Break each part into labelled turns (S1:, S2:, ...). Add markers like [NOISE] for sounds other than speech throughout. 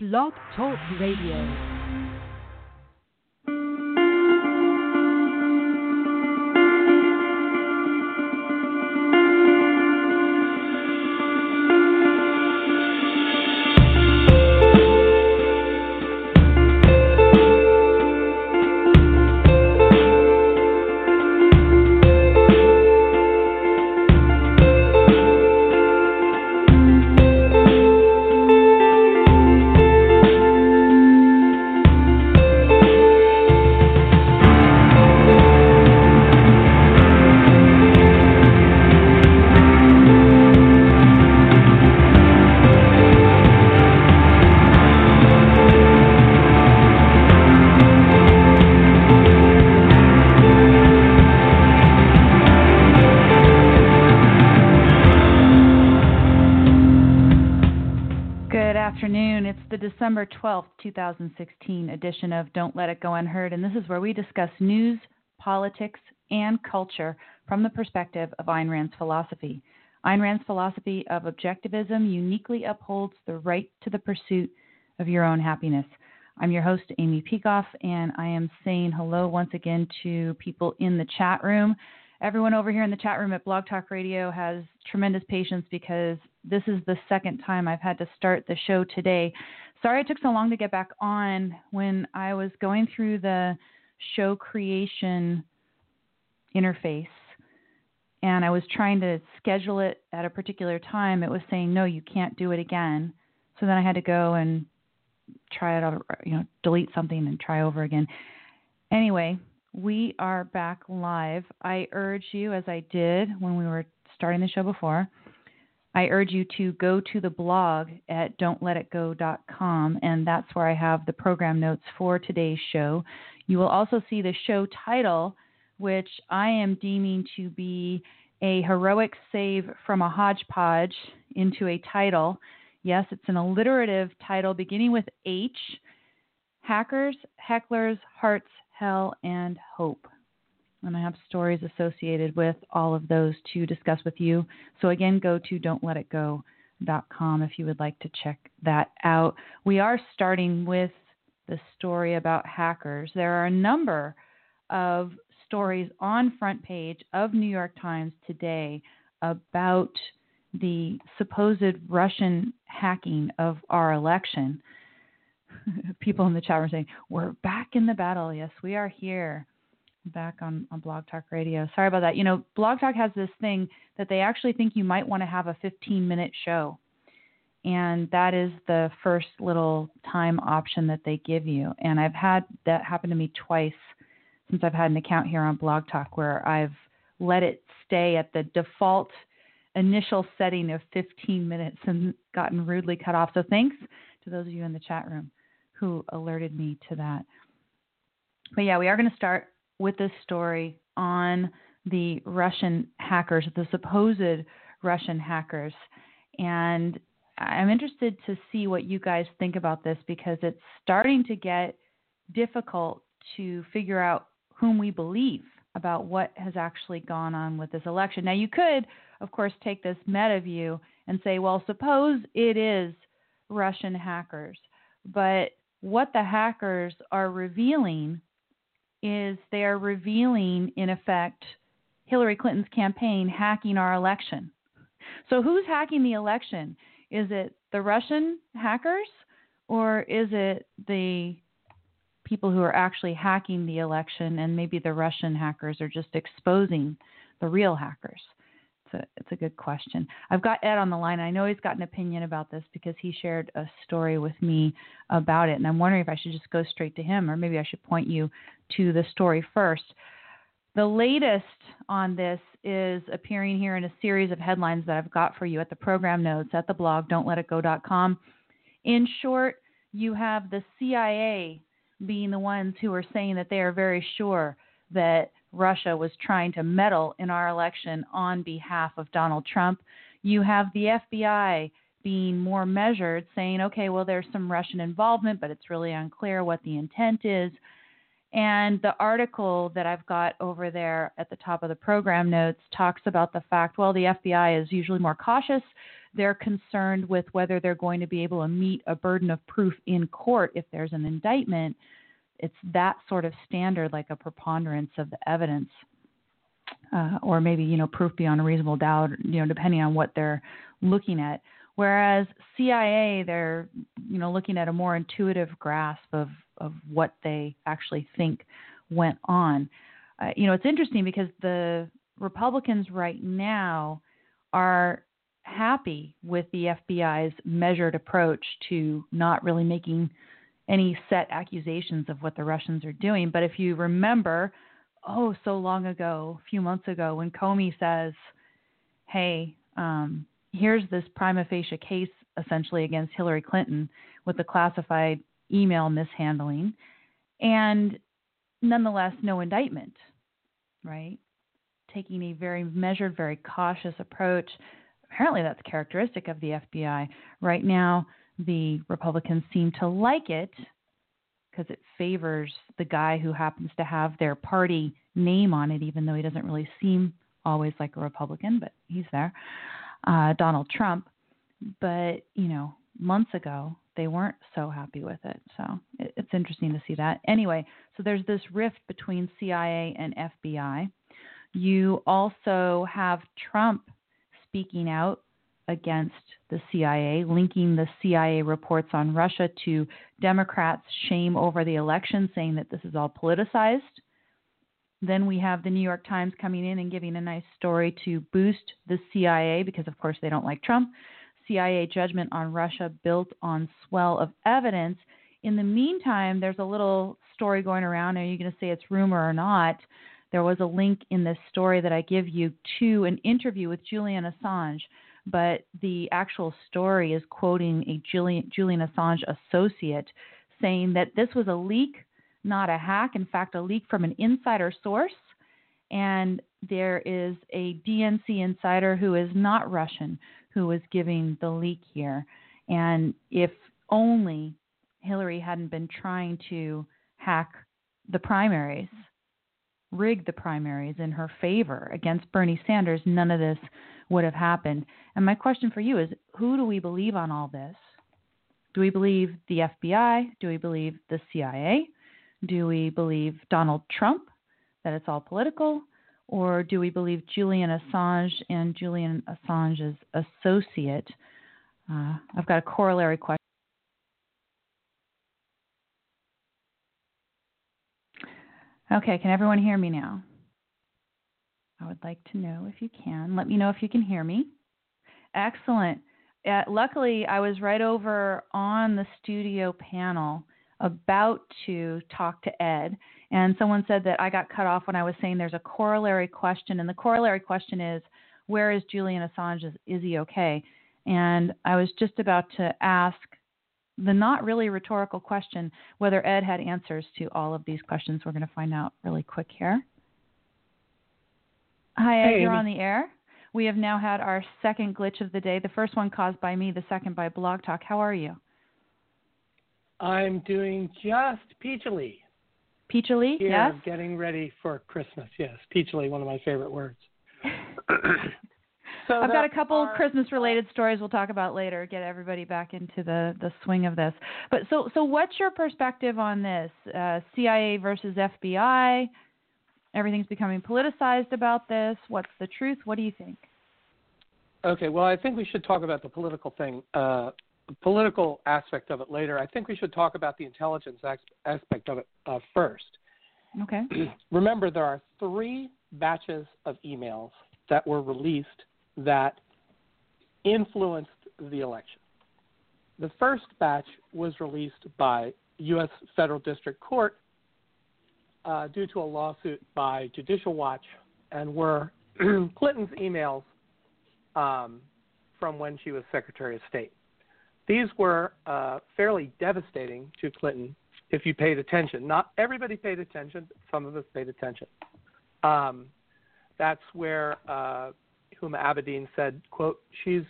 S1: Blog Talk Radio.
S2: December 12th, 2016 edition of Don't Let It Go Unheard, and this is where we discuss news, politics, and culture from the perspective of Ayn Rand's philosophy. Ayn Rand's philosophy of objectivism uniquely upholds the right to the pursuit of your own happiness. I'm your host, Amy Peikoff, and I am saying hello once again to people in the chat room. Everyone over here in the chat room at Blog Talk Radio has tremendous patience because this is the second time I've had to start the show today. Sorry it took so long to get back on. When I was going through the show creation interface and I was trying to schedule it at a particular time, it was saying, no, you can't do it again. So then I had to go and try it you know, delete something and try over again. Anyway, we are back live. I urge you, as I did when we were starting the show before, I urge you to go to the blog at don'tletitgo.com, and that's where I have the program notes for today's show. You will also see the show title, which I am deeming to be a heroic save from a hodgepodge into a title. Yes, it's an alliterative title beginning with H Hackers, Hecklers, Hearts, Hell, and Hope. And I have stories associated with all of those to discuss with you. So, again, go to don'tletitgo.com if you would like to check that out. We are starting with the story about hackers. There are a number of stories on front page of New York Times today about the supposed Russian hacking of our election. [LAUGHS] People in the chat room saying, We're back in the battle. Yes, we are here back on, on Blog Talk Radio. Sorry about that. You know, Blog Talk has this thing that they actually think you might want to have a 15 minute show. And that is the first little time option that they give you. And I've had that happen to me twice since I've had an account here on Blog Talk where I've let it stay at the default initial setting of 15 minutes and gotten rudely cut off. So thanks to those of you in the chat room who alerted me to that. But yeah, we are going to start with this story on the Russian hackers, the supposed Russian hackers. And I'm interested to see what you guys think about this because it's starting to get difficult to figure out whom we believe about what has actually gone on with this election. Now, you could, of course, take this meta view and say, well, suppose it is Russian hackers. But what the hackers are revealing is they are revealing, in effect, Hillary Clinton's campaign hacking our election. So, who's hacking the election? Is it the Russian hackers or is it the people who are actually hacking the election and maybe the Russian hackers are just exposing the real hackers? It's a, it's a good question. I've got Ed on the line. I know he's got an opinion about this because he shared a story with me about it. And I'm wondering if I should just go straight to him or maybe I should point you to the story first. The latest on this is appearing here in a series of headlines that I've got for you at the program notes at the blog, don'tletitgo.com. In short, you have the CIA being the ones who are saying that they are very sure that Russia was trying to meddle in our election on behalf of Donald Trump. You have the FBI being more measured, saying, okay, well, there's some Russian involvement, but it's really unclear what the intent is. And the article that I've got over there at the top of the program notes talks about the fact, well, the FBI is usually more cautious they're concerned with whether they're going to be able to meet a burden of proof in court if there's an indictment. It's that sort of standard, like a preponderance of the evidence, uh, or maybe you know proof beyond a reasonable doubt, you know, depending on what they're looking at. Whereas CIA, they're you know looking at a more intuitive grasp of of what they actually think went on. Uh, you know, it's interesting because the Republicans right now are happy with the FBI's measured approach to not really making any set accusations of what the Russians are doing. But if you remember, oh, so long ago, a few months ago, when Comey says, hey, um, here's this prima facie case essentially against Hillary Clinton with the classified email mishandling, and nonetheless, no indictment, right? Taking a very measured, very cautious approach apparently that's characteristic of the FBI. Right now, the Republicans seem to like it because it favors the guy who happens to have their party name on it, even though he doesn't really seem always like a Republican, but he's there. Uh, Donald Trump. But, you know, months ago, they weren't so happy with it. So it, it's interesting to see that. Anyway, so there's this rift between CIA and FBI. You also have Trump speaking out against the CIA, linking the CIA reports on Russia to Democrats' shame over the election, saying that this is all politicized. Then we have the New York Times coming in and giving a nice story to boost the CIA because, of course, they don't like Trump. CIA judgment on Russia built on swell of evidence. In the meantime, there's a little story going around. Are you going to say it's rumor or not? There was a link in this story that I give you to an interview with Julian Assange, but the actual story is quoting a Julian, Julian Assange associate saying that this was a leak, not a hack. In fact, a leak from an insider source. And there is a DNC insider who is not Russian who is giving the leak here. And if only Hillary hadn't been trying to hack the primaries rig the primaries in her favor against Bernie Sanders, none of this would have happened. And my question for you is who do we believe on all this? Do we believe the FBI? Do we believe the CIA? Do we believe Donald Trump, that it's all political? Or do we believe Julian Assange and Julian Assange's associate? Uh, I've got a corollary question. Okay, can everyone hear me now? I would like to know if you can. Let me know if you can hear me. Excellent. Uh, luckily, I was right over on the studio panel about to talk to Ed, and someone said that I got cut off when I was saying there's a corollary question, and the corollary question is, where is Julian Assange? Is, is he okay? And I was just about to ask the not really rhetorical question whether Ed had answers to all of these questions. We're going to find out really quick here. Hi, Ed, hey, you're on the air. We have now had our second glitch of the day. The first one caused by me, the second by Blog Talk. How are you?
S3: I'm doing just peachily.
S2: Peachily,
S3: Here,
S2: yes.
S3: Getting ready for Christmas. Yes, peachily, one of my favorite words. [COUGHS]
S2: So I've got a couple are, Christmas related stories we'll talk about later. Get everybody back into the the swing of this. But so so what's your perspective on this? Uh, CIA versus FBI. Everything's becoming politicized about this. What's the truth? What do you think?
S3: Okay, well, I think we should talk about the political thing, uh, political aspect of it later. I think we should talk about the intelligence aspect of it uh, first.
S2: Okay. [CLEARS THROAT]
S3: Remember, there are three batches of emails that were released that influenced the election. The first batch was released by U.S. Federal District Court uh, due to a lawsuit by Judicial Watch and were [CLEARS THROAT] Clinton's emails um, from when she was Secretary of State. These were uh, fairly devastating to Clinton if you paid attention. Not everybody paid attention, some of us paid attention. Um, that's where uh, Huma Abedin said, "quote She's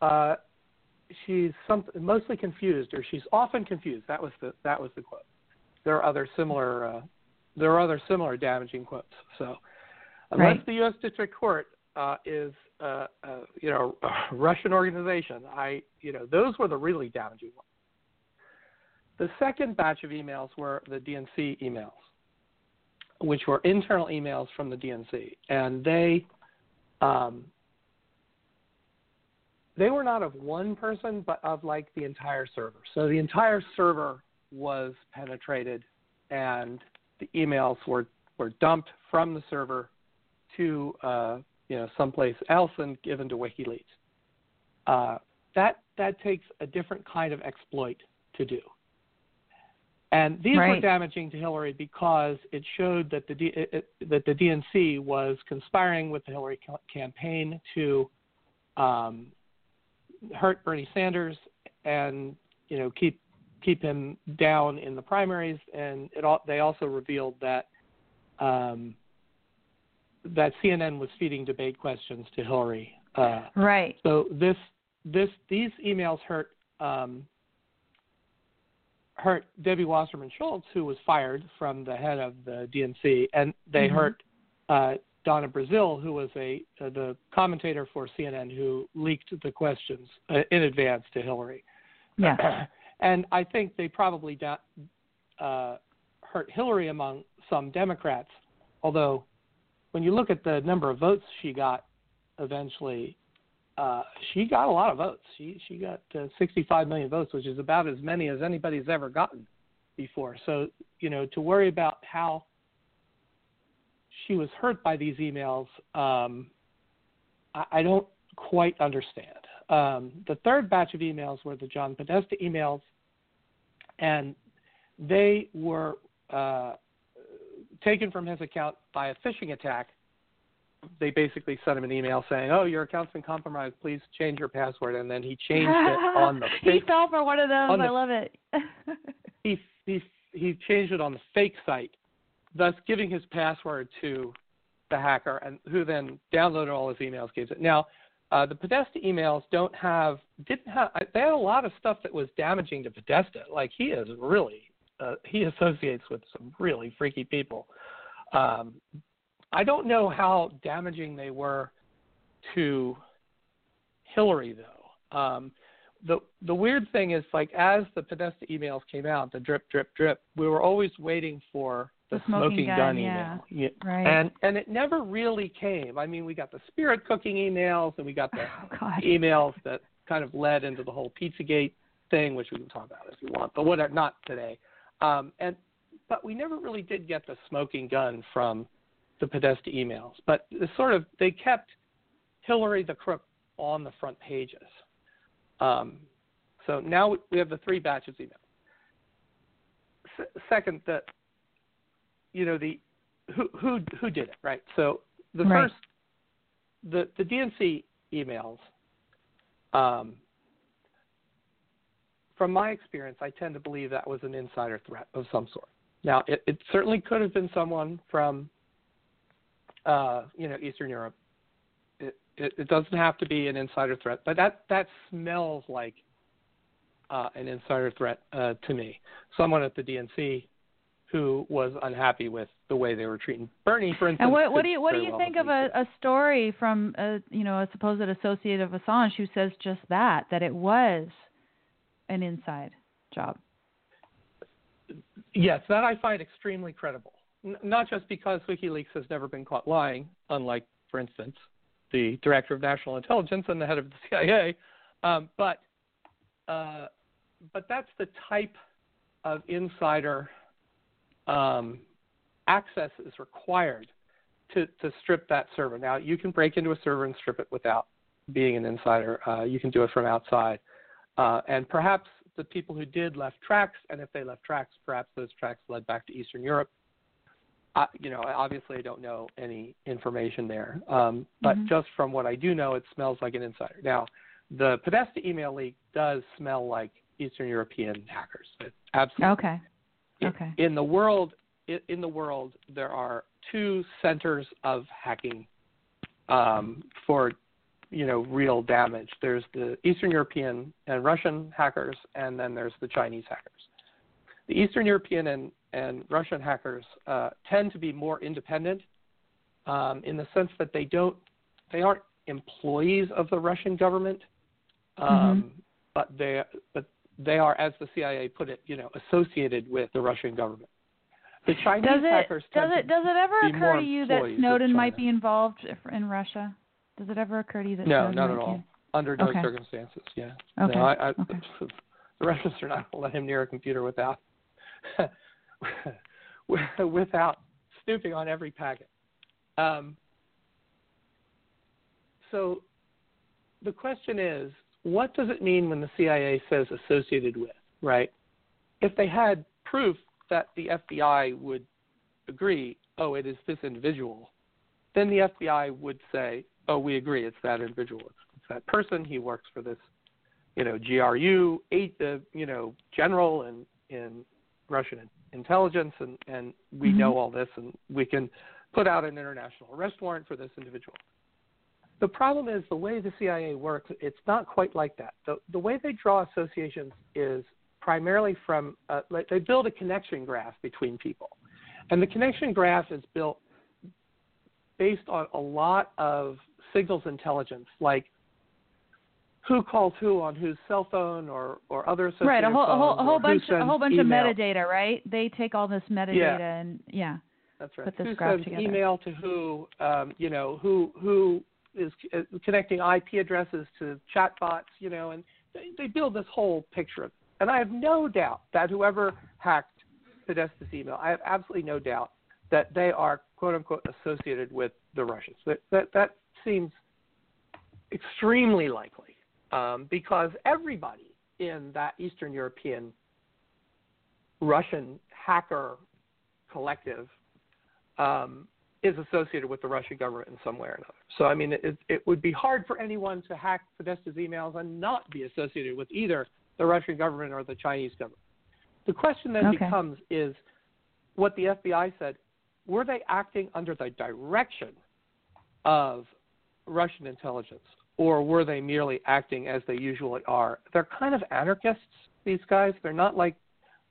S3: uh, she's some, mostly confused, or she's often confused." That was the that was the quote. There are other similar uh, there are other similar damaging quotes. So, unless
S2: right.
S3: the U.S. District Court uh, is uh, uh, you know a Russian organization. I you know those were the really damaging ones. The second batch of emails were the DNC emails, which were internal emails from the DNC, and they um, they were not of one person, but of like the entire server. So the entire server was penetrated, and the emails were were dumped from the server to uh, you know someplace else and given to WikiLeaks. Uh, that that takes a different kind of exploit to do. And these
S2: right.
S3: were damaging to Hillary because it showed that the D, it, that the DNC was conspiring with the Hillary campaign to um, hurt Bernie Sanders and you know keep keep him down in the primaries. And it all, they also revealed that um, that CNN was feeding debate questions to Hillary. Uh,
S2: right.
S3: So this this these emails hurt um, hurt Debbie Wasserman Schultz, who was fired from the head of the DNC, and they
S2: mm-hmm.
S3: hurt uh, Donna Brazile, who was a uh, the commentator for CNN, who leaked the questions uh, in advance to Hillary.
S2: Yeah. [CLEARS THROAT]
S3: and I think they probably da- uh, hurt Hillary among some Democrats, although when you look at the number of votes she got eventually, uh, she got a lot of votes. She she got uh, 65 million votes, which is about as many as anybody's ever gotten before. So you know to worry about how she was hurt by these emails, um, I, I don't quite understand. Um, the third batch of emails were the John Podesta emails, and they were uh, taken from his account by a phishing attack. They basically sent him an email saying, "Oh, your account's been compromised. Please change your password." And then he changed it [LAUGHS] on the
S2: he fell for one of those.
S3: the,
S2: I love it. [LAUGHS]
S3: he he he changed it on the fake site, thus giving his password to the hacker, and who then downloaded all his emails, gave it. Now, uh, the Podesta emails don't have didn't have they had a lot of stuff that was damaging to Podesta. Like he is really uh, he associates with some really freaky people. Um, I don't know how damaging they were to Hillary, though. Um, the the weird thing is, like, as the Podesta emails came out, the drip, drip, drip, we were always waiting for the,
S2: smoking,
S3: smoking
S2: gun,
S3: gun,
S2: yeah.
S3: email. Yeah.
S2: Right.
S3: And and it never really came. I mean, we got the spirit cooking emails, and we got the [LAUGHS]
S2: oh,
S3: emails that kind of led into the whole Pizzagate thing, which we can talk about if you want, but whatever, not today. Um, and but we never really did get the smoking gun from the Podesta emails. But the sort of they kept Hillary the crook on the front pages. Um, so now we have the three batches email. S- second, the you know the who who who did it right. So the
S2: right.
S3: first the the DNC emails. Um, from my experience, I tend to believe that was an insider threat of some sort. Now, it, it certainly could have been someone from, uh, you know, Eastern Europe. It, it, it doesn't have to be an insider threat, but that that smells like uh, an insider threat uh, to me. Someone at the DNC who was unhappy with the way they were treating Bernie, for instance.
S2: And what, what do you what do you
S3: well
S2: think of a, a story from a you know a supposed associate of Assange who says just that that it was an inside job?
S3: Yes, that I find extremely credible. N- not just because WikiLeaks has never been caught lying, unlike, for instance, the director of national intelligence and the head of the CIA, um, but uh, but that's the type of insider um, access is required to, to strip that server. Now, you can break into a server and strip it without being an insider. Uh, you can do it from outside. Uh, and perhaps the people who did left tracks, and if they left tracks, perhaps those tracks led back to Eastern Europe. Uh, you know, obviously I don't know any information there, um, but
S2: Mhm.
S3: just from what I do know, it smells like an insider. Now, the Podesta email leak does smell like Eastern European hackers. It absolutely.
S2: Okay.
S3: In-
S2: Okay.
S3: In the world, in, the world, there are two centers of hacking um, for you know real damage. There's the Eastern European and Russian hackers, and then there's the Chinese hackers. The Eastern European and, and Russian hackers uh, tend to be more independent um, in the sense that they don't they aren't employees of the Russian government, um,
S2: Mhm.
S3: but they but they are, as the CIA put it, you know, associated with the Russian government. The Chinese
S2: Does it
S3: hackers
S2: does it does it ever occur to you that Snowden might be involved in Russia? Does it ever occur to you that
S3: No,
S2: Snowden
S3: not at
S2: be-
S3: all. under no
S2: Okay.
S3: circumstances. Yeah.
S2: Okay,
S3: No, I, I,
S2: okay. [LAUGHS]
S3: the Russians are not going to let him near a computer without [LAUGHS] without snooping on every packet. Um, so the question is, what does it mean when the CIA says associated with, right? If they had proof that the FBI would agree, oh, it is this individual, then the FBI would say, oh, we agree, it's that individual, it's, it's that person, he works for this, you know, GRU, eight, uh, you know, general in in Russian intelligence, and and we
S2: Mhm.
S3: know all this, and we can put out an international arrest warrant for this individual. The problem is the way the CIA works. It's not quite like that. The the way they draw associations is primarily from uh, like they build a connection graph between people, and the connection graph is built based on a lot of signals intelligence, like who calls who on whose cell phone or or other associated
S2: right a whole a whole, a whole bunch a whole bunch
S3: email.
S2: of metadata right they take all this metadata and yeah
S3: That's right.
S2: put this
S3: who
S2: graph
S3: sends
S2: together.
S3: email to who? Um, you know who who is connecting IP addresses to chatbots? You know, and they, they build this whole picture. And I have no doubt that whoever hacked Podesta's email, I have absolutely no doubt that they are quote unquote associated with the Russians. That that, that seems extremely likely um, because everybody in that Eastern European Russian hacker collective um, is associated with the Russian government in some way or another. So, I mean, it, it would be hard for anyone to hack Podesta's emails and not be associated with either the Russian government or the Chinese government. The question then
S2: Okay.
S3: becomes is what the FBI said, were they acting under the direction of Russian intelligence, or were they merely acting as they usually are? They're kind of anarchists, these guys. They're not like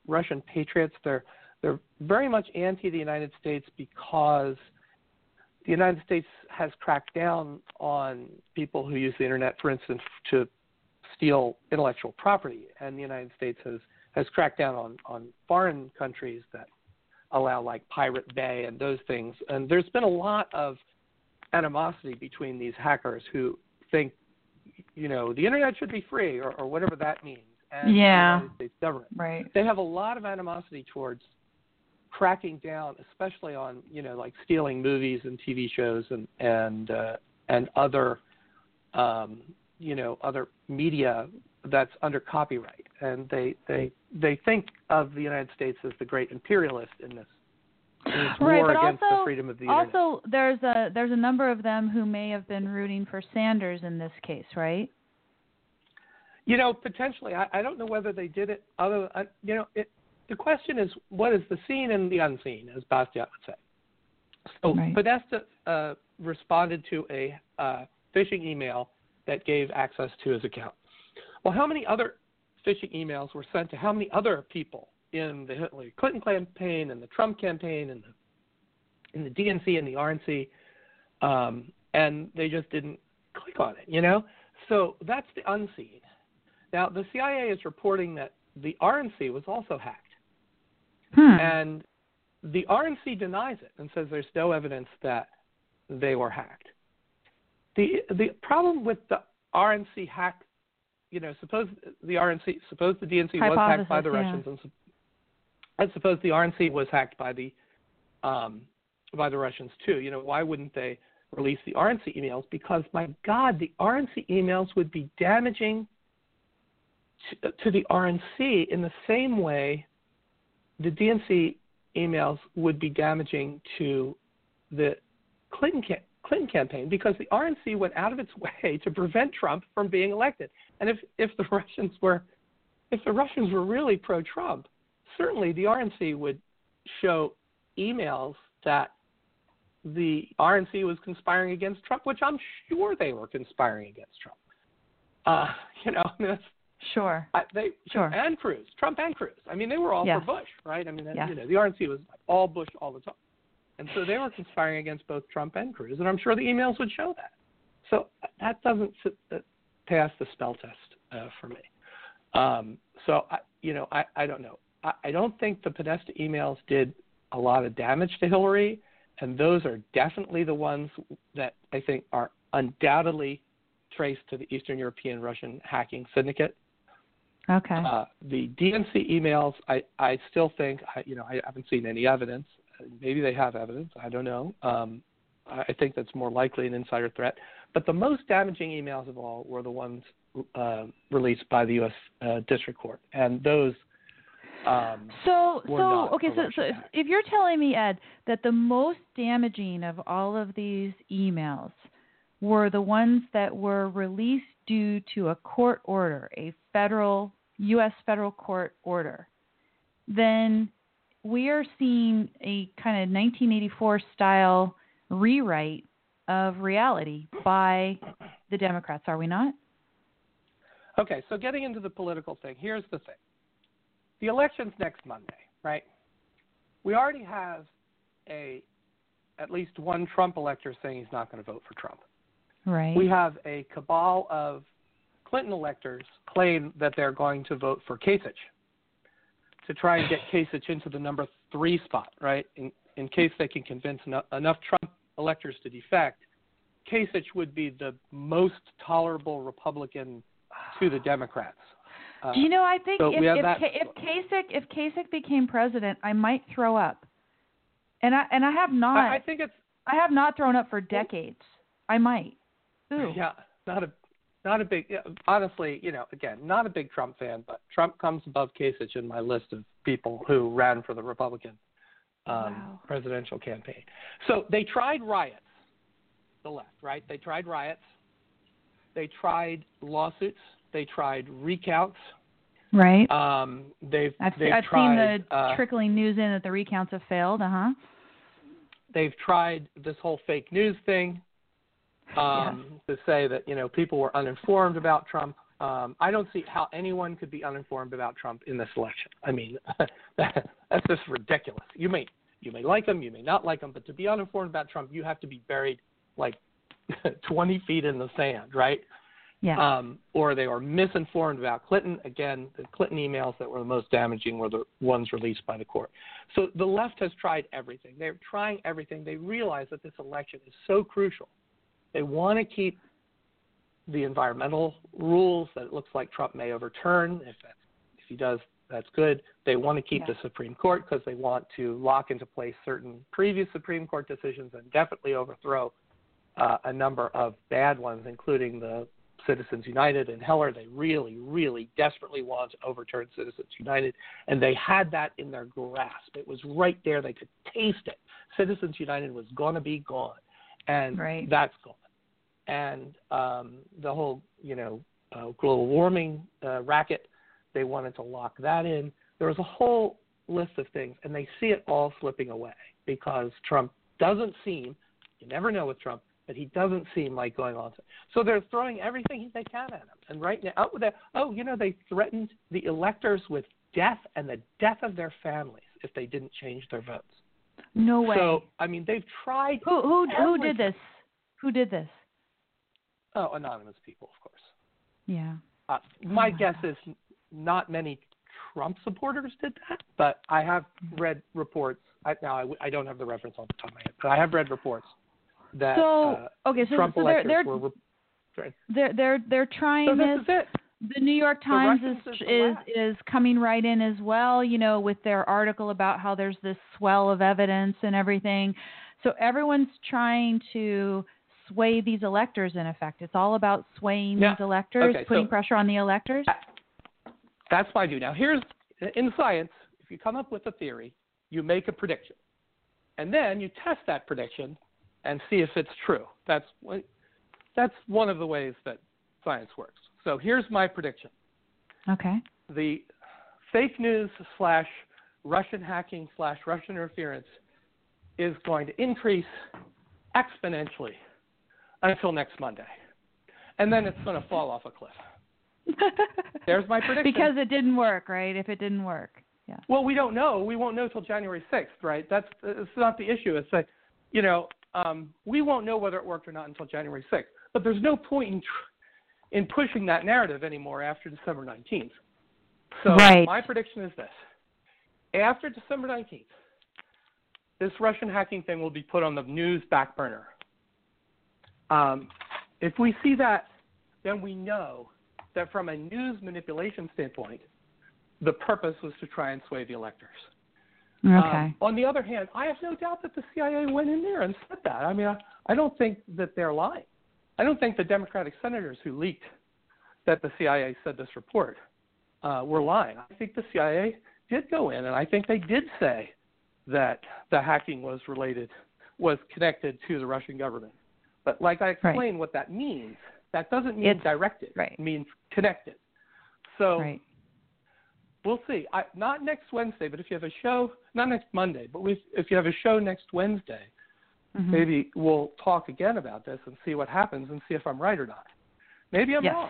S3: Russian patriots. They're they're very much anti the United States because the United States has cracked down on people who use the internet, for instance, to steal intellectual property, and the United States has has cracked down on on foreign countries that allow like Pirate Bay and those things. And there's been a lot of animosity between these hackers who think, you know, the internet should be free or, or whatever that means, and
S2: Yeah.
S3: the United States government
S2: right
S3: they have a lot of animosity towards cracking down, especially on you know like stealing movies and TV shows and and uh, and other um, you know other media that's under copyright, and they they they think of the United States as the great imperialist in this, in this
S2: Right,
S3: war
S2: but
S3: against
S2: also-
S3: the freedom of the internet.
S2: also there's a there's a number of them who may have been rooting for Sanders in this case right
S3: You know, potentially. I, I don't know whether they did it. Other, uh, you know, it, the question is, what is the seen and the unseen, as Bastiat would say. So
S2: Right.
S3: Podesta uh, responded to a uh, phishing email that gave access to his account. Well, how many other phishing emails were sent to how many other people in the Hillary Clinton campaign and the Trump campaign and the in the DNC and the RNC, um, and they just didn't click on it, you know. So that's the unseen. Now the CIA is reporting that the RNC was also hacked,
S2: hmm.
S3: and the RNC denies it and says there's no evidence that they were hacked. The the problem with the RNC hack, you know, suppose the RNC, suppose the DNC was hacked by the
S2: Hypothesis, yeah.
S3: Russians, and, and suppose the RNC was hacked by the um, by the Russians too. You know, why wouldn't they release the RNC emails? Because my God, the RNC emails would be damaging to, to the RNC in the same way the DNC emails would be damaging to the Clinton ca- Clinton campaign because the RNC went out of its [LAUGHS] way to prevent Trump from being elected. And if if the [LAUGHS] Russians were if the Russians were really pro-Trump, certainly the RNC would show emails that the RNC was conspiring against Trump, which I'm sure they were conspiring against Trump. Uh, [LAUGHS] you know, that's
S2: sure
S3: I, they
S2: Sure.
S3: and Cruz, Trump and Cruz. I mean, they were all
S2: Yes.
S3: for Bush, right? I mean,
S2: Yes.
S3: you know, the RNC was all Bush all the time, and so they were conspiring against both Trump and Cruz, and I'm sure the emails would show that. so that doesn't uh, pass the spell test uh, for me. Um, so I, you know, I, I don't know. I, I don't think the Podesta emails did a lot of damage to Hillary, and those are definitely the ones that I think are undoubtedly traced to the Eastern European Russian hacking syndicate.
S2: Okay.
S3: Uh, the DNC emails, I, I still think, I, you know, I haven't seen any evidence. Maybe they have evidence. I don't know. Um, I think that's more likely an insider threat. But the most damaging emails of all were the ones uh, released by the U.S. Uh, District Court, and those. Um,
S2: so,
S3: so
S2: okay, so, so if you're telling me, Ed, that the most damaging of all of these emails were the ones that were released due to a court order, a federal U.S. federal court order, then we are seeing a kind of 1984 style rewrite of reality by the Democrats, are we not?
S3: Okay, so getting into the political thing, here's the thing. The election's next Monday, right? We already have a at least one Trump elector saying he's not going to vote for Trump.
S2: Right.
S3: We have a cabal of Clinton electors claim that they're going to vote for Kasich to try and get [SIGHS] Kasich into the number three spot, right? In, in case they can convince enough, enough Trump electors to defect, Kasich would be the most tolerable Republican to the Democrats.
S2: Uh, you know? I think
S3: so
S2: if if,
S3: that,
S2: if Kasich if Kasich became president, I might throw up. And I and I have not.
S3: I, I think it's.
S2: I have not thrown up for decades. I might. Ooh.
S3: Yeah, not a not a big. Honestly, you know, again, not a big Trump fan, but Trump comes above Kasich in my list of people who ran for the Republican um,
S2: wow.
S3: presidential campaign. So they tried riots, the left, right? They tried riots. They tried lawsuits. They tried recounts.
S2: Right.
S3: Um, they've
S2: I've,
S3: they've
S2: I've
S3: tried,
S2: seen the
S3: uh,
S2: trickling news in that the recounts have failed. Uh huh.
S3: They've tried this whole fake news thing um,
S2: yes.
S3: to say that you know people were uninformed about Trump. Um, I don't see how anyone could be uninformed about Trump in this election. I mean, [LAUGHS] that, that's just ridiculous. You may you may like him, you may not like him, but to be uninformed about Trump, you have to be buried like [LAUGHS] 20 feet in the sand, right?
S2: Yeah.
S3: Um, or they were misinformed about Clinton. Again, the Clinton emails that were the most damaging were the ones released by the court. So the left has tried everything. They're trying everything. They realize that this election is so crucial. They want to keep the environmental rules that it looks like Trump may overturn. If if he does, that's good. They want to keep
S2: yeah.
S3: the Supreme Court because they want to lock into place certain previous Supreme Court decisions and definitely overthrow uh, a number of bad ones, including the Citizens United and Heller. They really, really desperately want to overturn Citizens United, and they had that in their grasp. It was right there. They could taste it. Citizens United was going to be gone, and
S2: right.
S3: that's gone. And um, the whole, you know, uh, global warming uh, racket, they wanted to lock that in. There was a whole list of things, and they see it all slipping away because Trump doesn't seem, you never know with Trump, but he doesn't seem like going on. So they're throwing everything they can at him. And right now, oh, oh, you know, they threatened the electors with death and the death of their families if they didn't change their votes.
S2: No way.
S3: So I mean, they've tried.
S2: Who who who did this? Who did this?
S3: Oh, anonymous people, of course.
S2: Yeah.
S3: Uh, my
S2: Oh,
S3: guess is not many Trump supporters did that, but I have read reports. I, now I, I don't have the reference off the top of my head, but I have read reports that
S2: So
S3: uh,
S2: okay, so,
S3: Trump
S2: so they're
S3: electors
S2: they're,
S3: were. Re-
S2: they're they're they're trying
S3: So
S2: this.
S3: this is it.
S2: The New York Times is
S3: is the
S2: is
S3: left.
S2: is coming right in as well, you know, with their article about how there's this swell of evidence and everything. So everyone's trying to sway these electors in effect. It's all about swaying these electors,
S3: Okay,
S2: putting
S3: so-
S2: pressure on the electors.
S3: That's what I do. Now, here's in science, if you come up with a theory, you make a prediction, and then you test that prediction and see if it's true. That's what- that's one of the ways that science works. So here's my prediction:
S2: Okay.
S3: the fake news slash Russian hacking slash Russian interference is going to increase exponentially until next Monday, and then it's going to fall off a cliff. [LAUGHS] There's my prediction.
S2: because it didn't work, right? If it didn't work. Yeah.
S3: Well, we don't know. We won't know till January 6th, right? That's it's not the issue. It's like, you know, um, we won't know whether it worked or not until January 6th. But there's no point in tr- in pushing that narrative anymore after December 19th. So
S2: Right.
S3: my prediction is this: after December 19th, this Russian hacking thing will be put on the news back burner. Um, if we see that, then we know that from a news manipulation standpoint, the purpose was to try and sway the electors.
S2: Okay.
S3: Um, on the other hand, I have no doubt that the CIA went in there and said that. I mean, I, I don't think that they're lying. I don't think the Democratic senators who leaked that the CIA said this report uh, were lying. I think the CIA did go in, and I think they did say that the hacking was related, was connected to the Russian government. But like I explained, what that means, that doesn't mean
S2: It's-
S3: directed.
S2: right.
S3: It means connected. So
S2: right.
S3: we'll see. I, not next Wednesday, but if you have a show, not next Monday, but if you have a show next Wednesday,
S2: Mhm.
S3: maybe we'll talk again about this and see what happens and see if I'm right or not. Maybe I'm
S2: Yes.
S3: wrong.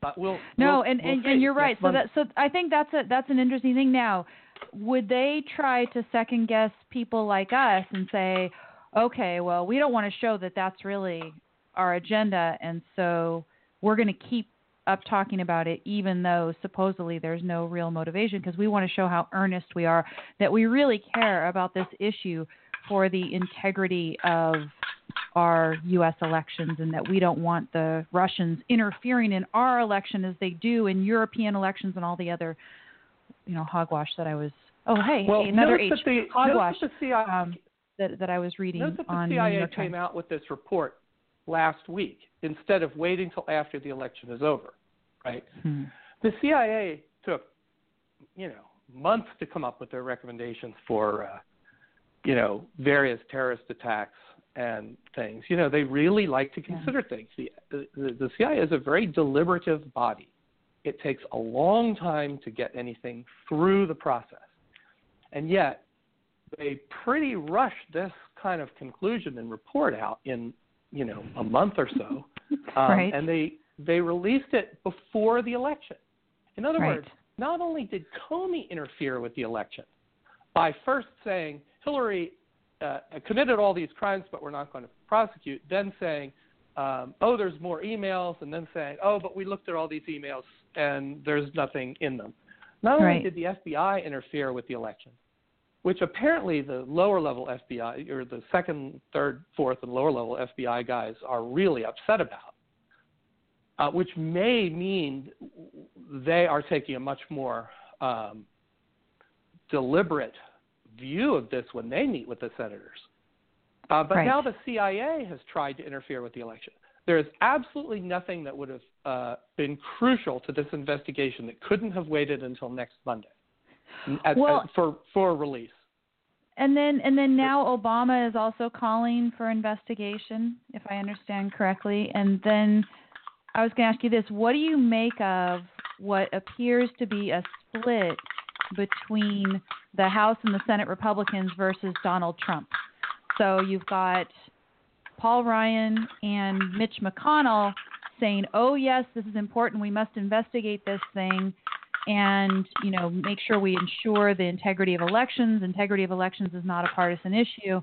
S3: But we'll
S2: No,
S3: we'll-
S2: and,
S3: we'll
S2: and, and you're right. So
S3: Monday.
S2: that so I think that's a that's an interesting thing. Now, would they try to second guess people like us and say, okay, well, we don't want to show that that's really our agenda, and so we're going to keep up talking about it, even though supposedly there's no real motivation, because we want to show how earnest we are, that we really care about this issue for the integrity of our U.S. elections and that we don't want the Russians interfering in our election as they do in European elections and all the other, you know, hogwash that I was. Oh, hey,
S3: well,
S2: hey, another H
S3: that the,
S2: hogwash
S3: that the CIA,
S2: um, that that I was reading
S3: notice that the CIA came
S2: Times.
S3: out with this report last week instead of waiting till after the election is over, right?
S2: Hmm.
S3: The CIA took, you know, months to come up with their recommendations for, uh, you know, various terrorist attacks and things. You know, they really like to
S2: Yeah.
S3: consider things. The, the, the CIA is a very deliberative body. It takes a long time to get anything through the process. And yet, they pretty rushed this kind of conclusion and report out in, you know, a month or so. [LAUGHS] Um,
S2: Right.
S3: And they, they released it before the election. In other
S2: Right.
S3: words, not only did Comey interfere with the election by first saying Hillary uh, committed all these crimes, but we're not going to prosecute, then saying, um, oh, there's more emails, and then saying, oh, but we looked at all these emails and there's nothing in them. Not only
S2: Right.
S3: did the FBI interfere with the election, which apparently the lower level FBI or the second, third, fourth, and lower level FBI guys are really upset about, uh, which may mean they are taking a much more um, deliberate view of this when they meet with the senators. Uh, but
S2: Right.
S3: now the CIA has tried to interfere with the election. There is absolutely nothing that would have uh, been crucial to this investigation that couldn't have waited until next Monday at,
S2: Well-
S3: at- for for release.
S2: And then and then now Obama is also calling for investigation, if I understand correctly. And then I was going to ask you this: What do you make of what appears to be a split between the House and the Senate Republicans versus Donald Trump? So you've got Paul Ryan and Mitch McConnell saying, "Oh yes, this is important. We must investigate this thing." And you know make sure we ensure the integrity of elections. Integrity of elections is not a partisan issue.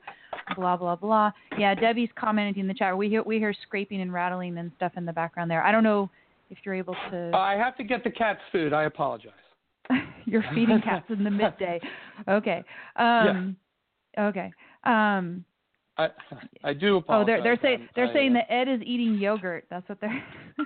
S2: Blah blah blah. Yeah, Debbie's commenting in the chat. We hear we hear scraping and rattling and stuff in the background there. I don't know if you're able to.
S3: Uh, I have to get the cat's food. I apologize. [LAUGHS]
S2: you're feeding cats in the midday. [LAUGHS] Okay. Um, Okay. Um,
S3: I I do apologize.
S2: oh, they're they're saying they're
S3: I,
S2: saying
S3: uh,
S2: that Ed is eating yogurt. That's what they're. [LAUGHS]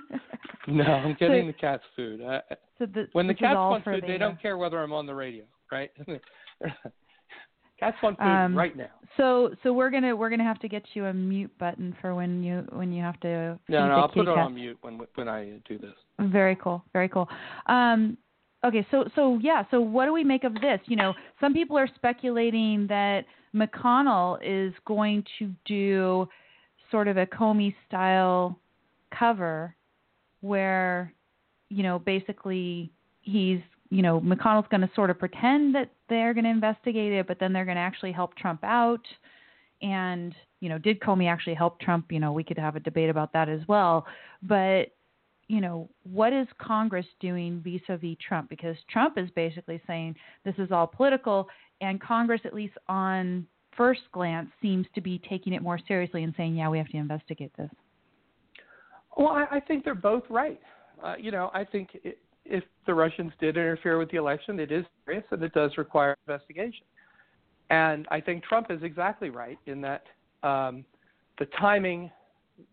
S3: No, I'm getting
S2: So-
S3: the cat's food. I,
S2: so the,
S3: when the cats want food,
S2: the,
S3: they
S2: uh,
S3: don't care whether I'm on the radio, right? [LAUGHS] cats want food
S2: Um,
S3: right now.
S2: So so we're gonna we're gonna have to get you a mute button for when you when you have to.
S3: No, no, I'll put it on mute when when I do this.
S2: Very cool, very cool. Um, okay, so so yeah, so what do we make of this? You know, some people are speculating that McConnell is going to do sort of a Comey style cover, where you know basically he's you know McConnell's going to sort of pretend that they're going to investigate it, but then they're going to actually help Trump out. And you know, did Comey actually help Trump? You know, we could have a debate about that as well. But you know, what is Congress doing vis-a-vis Trump? Because Trump is basically saying this is all political, and Congress, at least on first glance, seems to be taking it more seriously and saying, yeah, we have to investigate this.
S3: Well, I, I think they're both right. Uh, you know, I think it, if the Russians did interfere with the election, it is serious and it does require investigation. And I think Trump is exactly right in that um, the timing,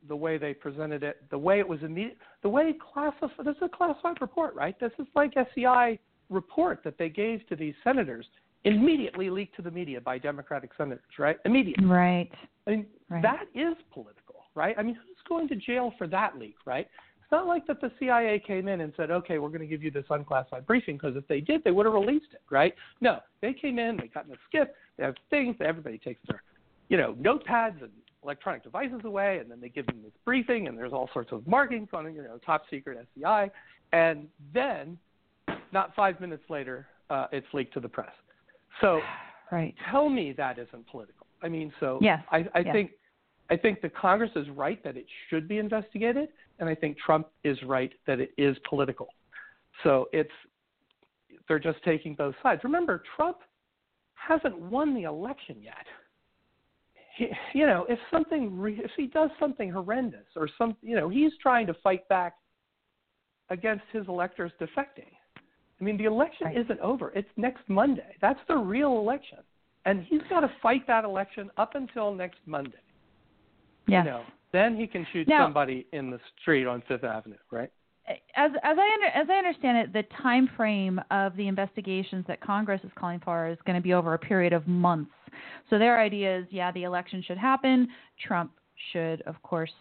S3: the way they presented it, the way it was immediate, the way classified. This is a classified report, right? This is like SEI report that they gave to these senators immediately leaked to the media by Democratic senators, right? Immediately.
S2: Right.
S3: I mean,
S2: right.
S3: that is political, right? I mean, who's going to jail for that leak, right? It's not like that the CIA came in and said, okay, we're going to give you this unclassified briefing, because if they did, they would have released it, right? No, they came in, they got in a SCIF, they have things, everybody takes their, you know, notepads and electronic devices away, and then they give them this briefing, and there's all sorts of markings on it, you know, top secret SCI, and then, not five minutes later, uh, it's leaked to the press. So, [SIGHS]
S2: right.
S3: tell me that isn't political. I mean, so
S2: yes.
S3: I, I
S2: yes.
S3: think I think the Congress is right that it should be investigated, and I think Trump is right that it is political. So it's they're just taking both sides. Remember, Trump hasn't won the election yet. He, you know, if something re- if he does something horrendous or some, you know, he's trying to fight back against his electors defecting. I mean, the election
S2: right.
S3: isn't over. It's next Monday. That's the real election. And he's got to fight that election up until next Monday.
S2: Yes.
S3: You know, then he can shoot
S2: now,
S3: somebody in the street on Fifth Avenue, right?
S2: As as I under, as I understand it, the time frame of the investigations that Congress is calling for is going to be over a period of months. So their idea is, yeah, the election should happen. Trump should, of course,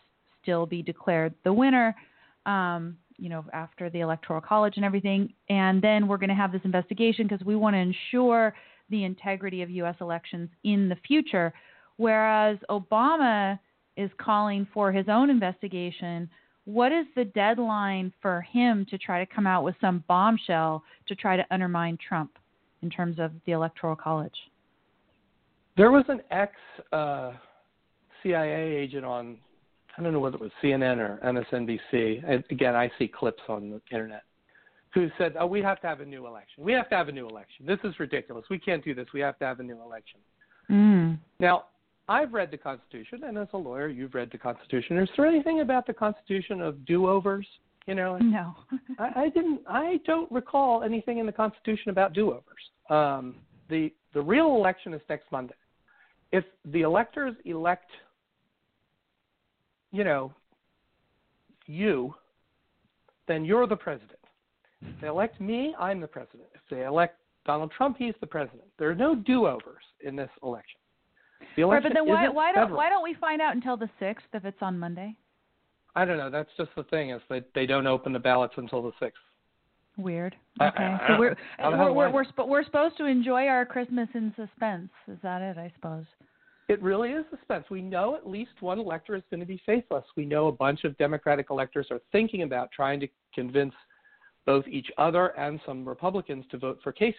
S2: still be declared the winner. Um, you know, after the electoral college and everything, and then we're going to have this investigation because we want to ensure the integrity of U.S. elections in the future. Whereas Obama is calling for his own investigation. What is the deadline for him to try to come out with some bombshell to try to undermine Trump in terms of the Electoral College?
S3: There was an ex uh, CIA agent on, I don't know whether it was CNN or MSNBC. And again, I see clips on the internet who said, "Oh, we have to have a new election. We have to have a new election. This is ridiculous. We can't do this. We have to have a new election."
S2: Mm.
S3: Now, I've read the Constitution, and as a lawyer, you've read the Constitution. Is there anything about the Constitution of do-overs? You know,
S2: no. [LAUGHS]
S3: I, I didn't. I don't recall anything in the Constitution about do-overs. Um, the the real election is next Monday. If the electors elect, you know, you, then you're the president. If they elect me, I'm the president. If they elect Donald Trump, he's the president. There are no do-overs in this election. The election
S2: right, but then why, why don't
S3: federal.
S2: why don't we find out until the sixth if it's on Monday?
S3: I don't know. That's just the thing is that they don't open the ballots until the sixth.
S2: Weird. Okay, so we're
S3: how the hell
S2: we're we're we're, sp- we're supposed to enjoy our Christmas in suspense. Is that it? I suppose.
S3: It really is suspense. We know at least one elector is going to be faithless. We know a bunch of Democratic electors are thinking about trying to convince both each other and some Republicans to vote for Kasich.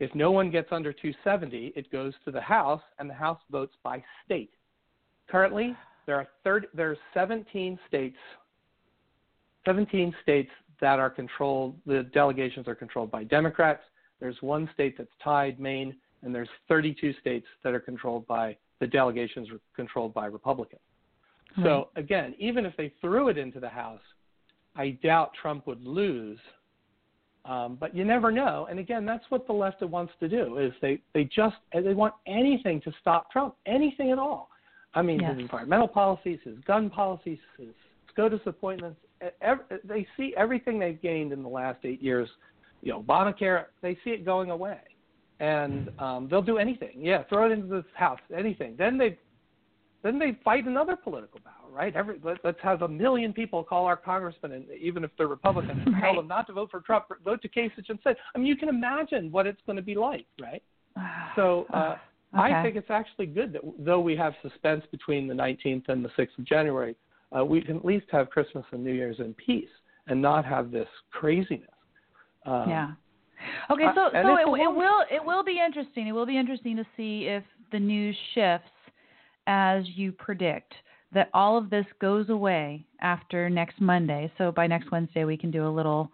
S3: If no one gets under 270, it goes to the House, and the House votes by state. Currently, there are 30, there are 17 states, 17 states that are controlled. The delegations are controlled by Democrats. There's one state that's tied, Maine, and there's 32 states that are controlled by the delegations are controlled by Republicans. Hmm. So again, even if they threw it into the House, I doubt Trump would lose. Um, but you never know. And again, that's what the left wants to do is they, they just they want anything to stop Trump, anything at all. I mean, his environmental policies, his gun policies, his SCOTUS appointments. e- ev- They see everything they've gained in the last eight years. You know, Obamacare. They see it going away, and um, they'll do anything. Yeah, throw it into this house, anything. Then they then they fight another political battle, right? Every let, let's have a million people call our congressmen, and even if they're Republicans, [LAUGHS] and tell them not to vote for Trump, vote to Kasich instead. I mean, you can imagine what it's going to be like, right? [SIGHS] So uh, I think it's actually good that though we have suspense between the 19th and the 6th of January, uh, we can at least have Christmas and New Year's in peace and not have this craziness. Um,
S2: yeah. Okay,
S3: uh,
S2: so
S3: and
S2: so it, it will it will be interesting. It will be interesting to see if the news shifts as you predict that all of this goes away after next Monday. So by next Wednesday we can do a little,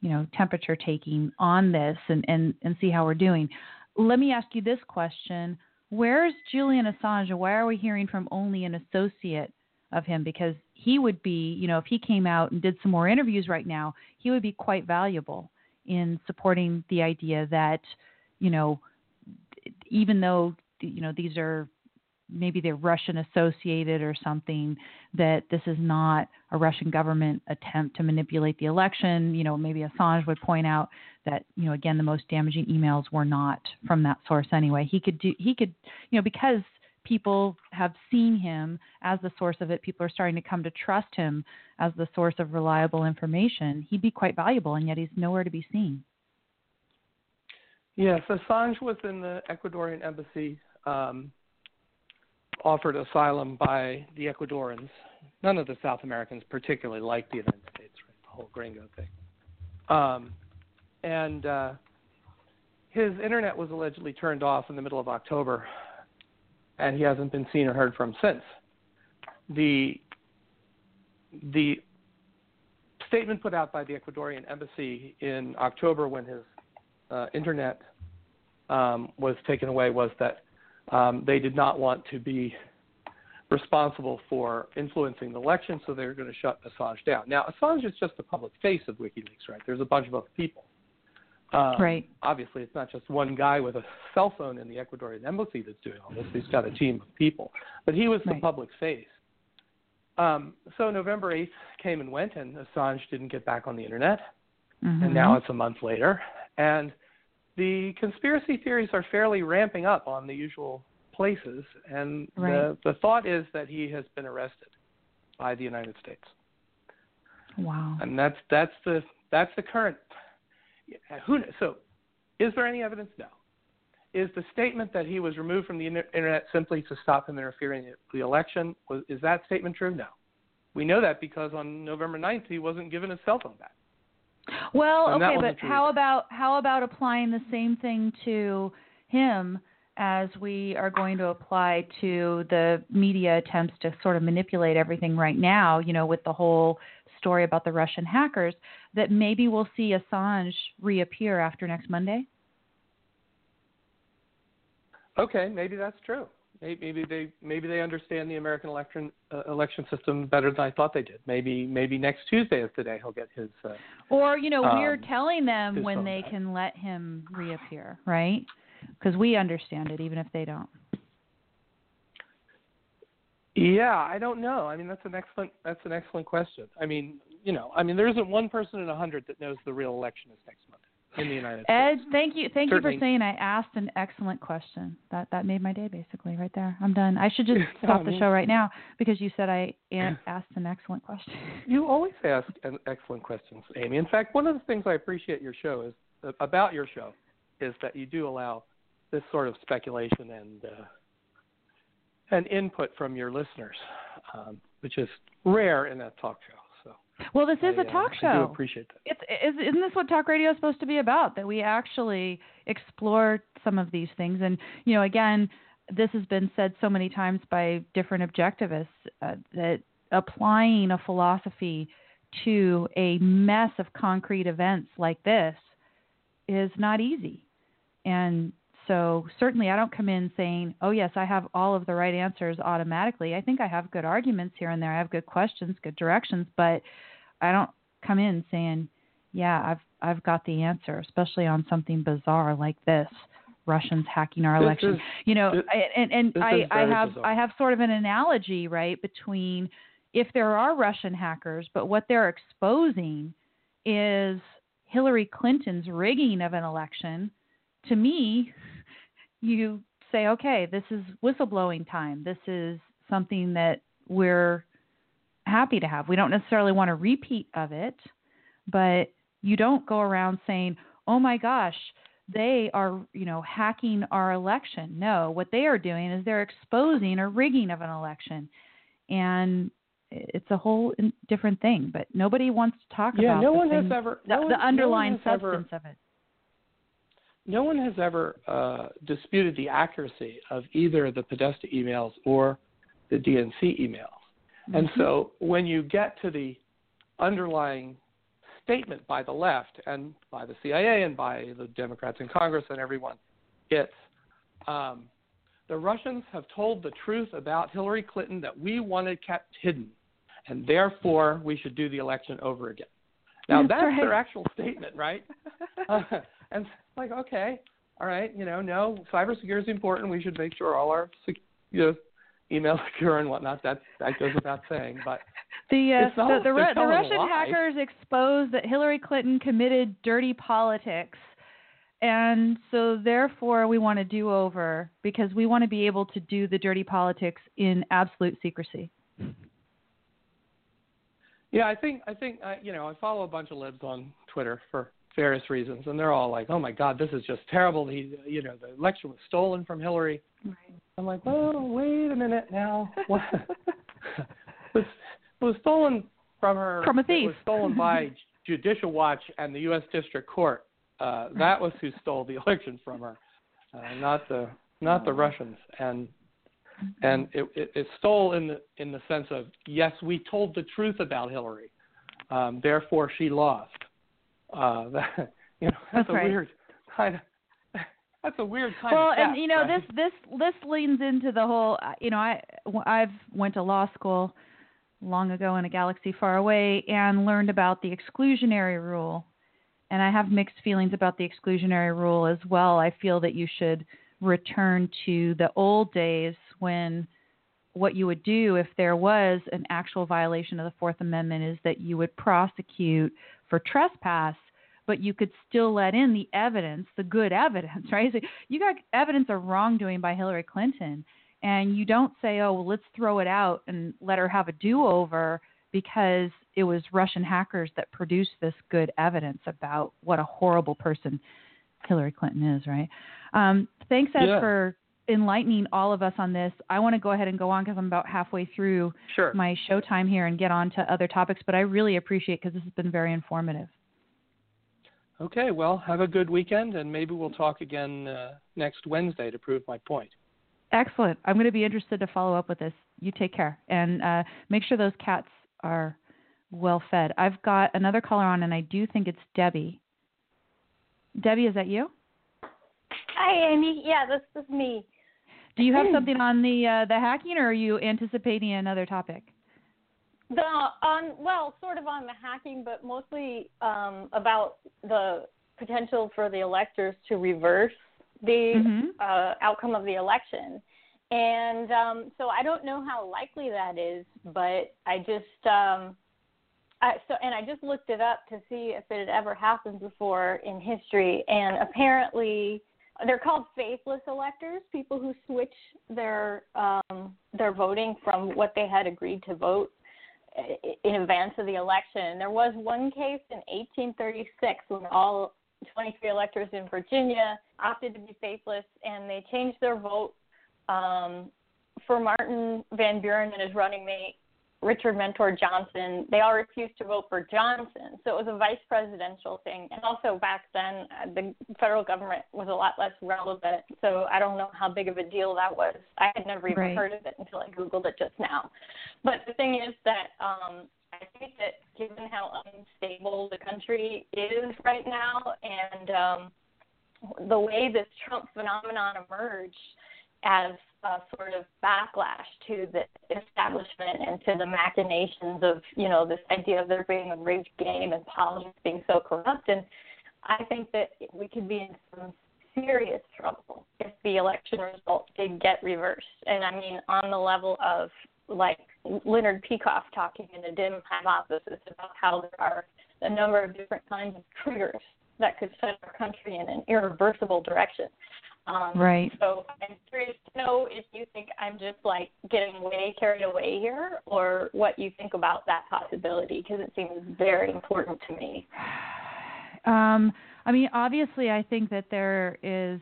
S2: you know, temperature taking on this and and and see how we're doing. Let me ask you this question. Where's Julian Assange? Why are we hearing from only an associate of him because he would be, you know, if he came out and did some more interviews right now, he would be quite valuable in supporting the idea that, you know, even though you know these are maybe they're Russian associated or something, that this is not a Russian government attempt to manipulate the election. You know, maybe Assange would point out that, you know, again, the most damaging emails were not from that source anyway. He could do, he could, you know, because people have seen him as the source of it, people are starting to come to trust him as the source of reliable information. He'd be quite valuable, and yet he's nowhere to be seen.
S3: Yes, Assange was in the Ecuadorian embassy um, offered asylum by the Ecuadorians. None of the South Americans particularly liked the United States, right? the whole gringo thing. Um, and uh, his internet was allegedly turned off in the middle of October, and he hasn't been seen or heard from since. The the statement put out by the Ecuadorian embassy in October when his uh, internet um, was taken away was that um, they did not want to be responsible for influencing the election, so they were going to shut Assange down. Now, Assange is just the public face of WikiLeaks, right? There's a bunch of other people. Um,
S2: right.
S3: Obviously, it's not just one guy with a cell phone in the Ecuadorian embassy that's doing all this. He's got a team of people, but he was the
S2: right.
S3: public face. Um, so November 8th came and went, and Assange didn't get back on the internet.
S2: Mm-hmm.
S3: And now it's a month later, and the conspiracy theories are fairly ramping up on the usual places, and
S2: right.
S3: the, the thought is that he has been arrested by the United States.
S2: Wow.
S3: And that's that's the that's the current. Who so? Is there any evidence? No. Is the statement that he was removed from the internet simply to stop him interfering in the election? Was, is that statement true? No. We know that because on November 9th he wasn't given his cell phone back.
S2: Well,
S3: and
S2: okay, but how about how about applying the same thing to him as we are going to apply to the media attempts to sort of manipulate everything right now, you know, with the whole story about the Russian hackers, that maybe we'll see Assange reappear after next Monday?
S3: Okay, maybe that's true. Maybe they maybe they understand the American election uh, election system better than I thought they did. Maybe maybe next Tuesday is the day he'll get his. Uh,
S2: or you know,
S3: um,
S2: we're telling them when they
S3: back.
S2: can let him reappear, right? Because we understand it, even if they don't.
S3: Yeah, I don't know. I mean, that's an excellent that's an excellent question. I mean, you know, I mean, there isn't one person in a hundred that knows the real election is next month in the United
S2: Ed,
S3: States.
S2: thank you, thank
S3: Certainly.
S2: you for saying I asked an excellent question. That that made my day, basically, right there. I'm done. I should just [LAUGHS] stop the show right now because you said I [CLEARS THROAT] asked an excellent question. [LAUGHS]
S3: You always ask an excellent questions, Amy. In fact, one of the things I appreciate your show is about your show is that you do allow this sort of speculation and uh, and input from your listeners, um, which is rare in a talk show.
S2: Well, this is
S3: I,
S2: a talk
S3: uh, I do appreciate that.
S2: It's is, isn't this what talk radio is supposed to be about? That we actually explore some of these things, and you know, again, this has been said so many times by different objectivists uh, that applying a philosophy to a mess of concrete events like this is not easy, and so certainly I don't come in saying, "Oh yes, I have all of the right answers automatically." I think I have good arguments here and there. I have good questions, good directions, but I don't come in saying, "Yeah, I've I've got the answer," especially on something bizarre like this. Russians hacking our election.
S3: is-
S2: you know,
S3: this-
S2: I, and and I I have
S3: bizarre.
S2: I have sort of an analogy, right, between if there are Russian hackers, but what they're exposing is Hillary Clinton's rigging of an election. To me, [LAUGHS] you say, okay, this is whistleblowing time. This is something that we're happy to have. We don't necessarily want a repeat of it, but you don't go around saying, "Oh my gosh, they are, you know, hacking our election." No, what they are doing is they're exposing a rigging of an election. And it's a whole different thing, but nobody wants to talk
S3: Yeah,
S2: about
S3: no
S2: the
S3: one has
S2: thing-
S3: ever
S2: the,
S3: one-
S2: the
S3: no one
S2: underlying
S3: has ever-
S2: substance of it.
S3: no one has ever uh, disputed the accuracy of either the Podesta emails or the DNC emails. And
S2: Mm-hmm.
S3: so when you get to the underlying statement by the left and by the CIA and by the Democrats in Congress and everyone, it's um, the Russians have told the truth about Hillary Clinton that we wanted kept hidden, and therefore we should do the election over again. Now
S2: that's,
S3: that's
S2: right.
S3: their actual statement, right? [LAUGHS] uh, and like, okay, all right, you know, no, cybersecurity is important. We should make sure all our you know, email [LAUGHS] secure and whatnot. That that goes without saying, but [LAUGHS]
S2: the uh,
S3: not,
S2: the, the,
S3: the
S2: Russian hackers exposed that Hillary Clinton committed dirty politics and so, therefore, we want a do over because we want to be able to do the dirty politics in absolute secrecy.
S3: Yeah, I think I think uh, you know I follow a bunch of libs on Twitter for various reasons, and they're all like, "Oh my God, this is just terrible." He, you know, the election was stolen from Hillary.
S2: Right.
S3: I'm like, "Well, wait a minute now. [LAUGHS] What? it, [LAUGHS] was, was stolen from her.
S2: From a thief.
S3: It was stolen by [LAUGHS] Judicial Watch and the U.S. District Court uh, that was who stole the election from her, uh, not the not the Russians. And and it, it, it stole in the in the sense of yes, we told the truth about Hillary, um, therefore she lost. Uh, [LAUGHS] that, you know, that's,
S2: that's
S3: a
S2: right.
S3: weird kind of. [LAUGHS] That's a weird kind
S2: well,
S3: of. Well,
S2: and you know
S3: right?
S2: this this this leans into the whole. uh, You know, I I've went to law school long ago in a galaxy far away and learned about the exclusionary rule and I have mixed feelings about the exclusionary rule as well. I feel that you should return to the old days when what you would do if there was an actual violation of the Fourth Amendment is that you would prosecute for trespass, but you could still let in the evidence, the good evidence, [LAUGHS] right? So you got evidence of wrongdoing by Hillary Clinton, and you don't say, oh, well, let's throw it out and let her have a do over because it was Russian hackers that produced this good evidence about what a horrible person Hillary Clinton is, right? Um, thanks, Ed,
S3: yeah.
S2: for enlightening all of us on this. I want to go ahead and go on because I'm about halfway through
S3: sure.
S2: my show time here and get on to other topics, but I really appreciate because this has been very informative.
S3: Okay, well, have a good weekend, and maybe we'll talk again uh, next Wednesday to prove my point.
S2: Excellent. I'm going to be interested to follow up with this. You take care and uh, make sure those cats are well fed. I've got another caller on, and I do think it's Debbie. Debbie, is that you?
S4: Hi, Amy. Yeah, this is me.
S2: Do you have something on the uh, the hacking, or are you anticipating another topic?
S4: The on well, sort of on the hacking, but mostly um, about the potential for the electors to reverse the
S2: mm-hmm.
S4: uh, outcome of the election. And um, so I don't know how likely that is, but I just um, I, so and I just looked it up to see if it had ever happened before in history, and apparently they're called faithless electors, people who switch their um, their voting from what they had agreed to vote in advance of the election. There was one case in 1836 when all 23 electors in Virginia opted to be faithless, and they changed their vote um, for Martin Van Buren and his running mate Richard Mentor Johnson. They all refused to vote for Johnson, so it was a vice presidential thing. And also back then, uh, the federal government was a lot less relevant, so I don't know how big of a deal that was. I had never even
S2: right.
S4: heard of it until I googled it just now. But the thing is that um, I think that given how unstable the country is right now, and um, the way this Trump phenomenon emerged as a sort of backlash to the establishment and to the machinations of, you know, this idea of there being a rigged game and politics being so corrupt. And I think that we could be in some serious trouble if the election results did get reversed. And I mean, on the level of like Leonard Peikoff talking in a DIM Hypothesis about how there are a number of different kinds of triggers that could set our country in an irreversible direction. Um,
S2: right.
S4: So I'm curious to know if you think I'm just like getting way carried away here, or what you think about that possibility, because it seems very important to me.
S2: Um, I mean, obviously, I think that there is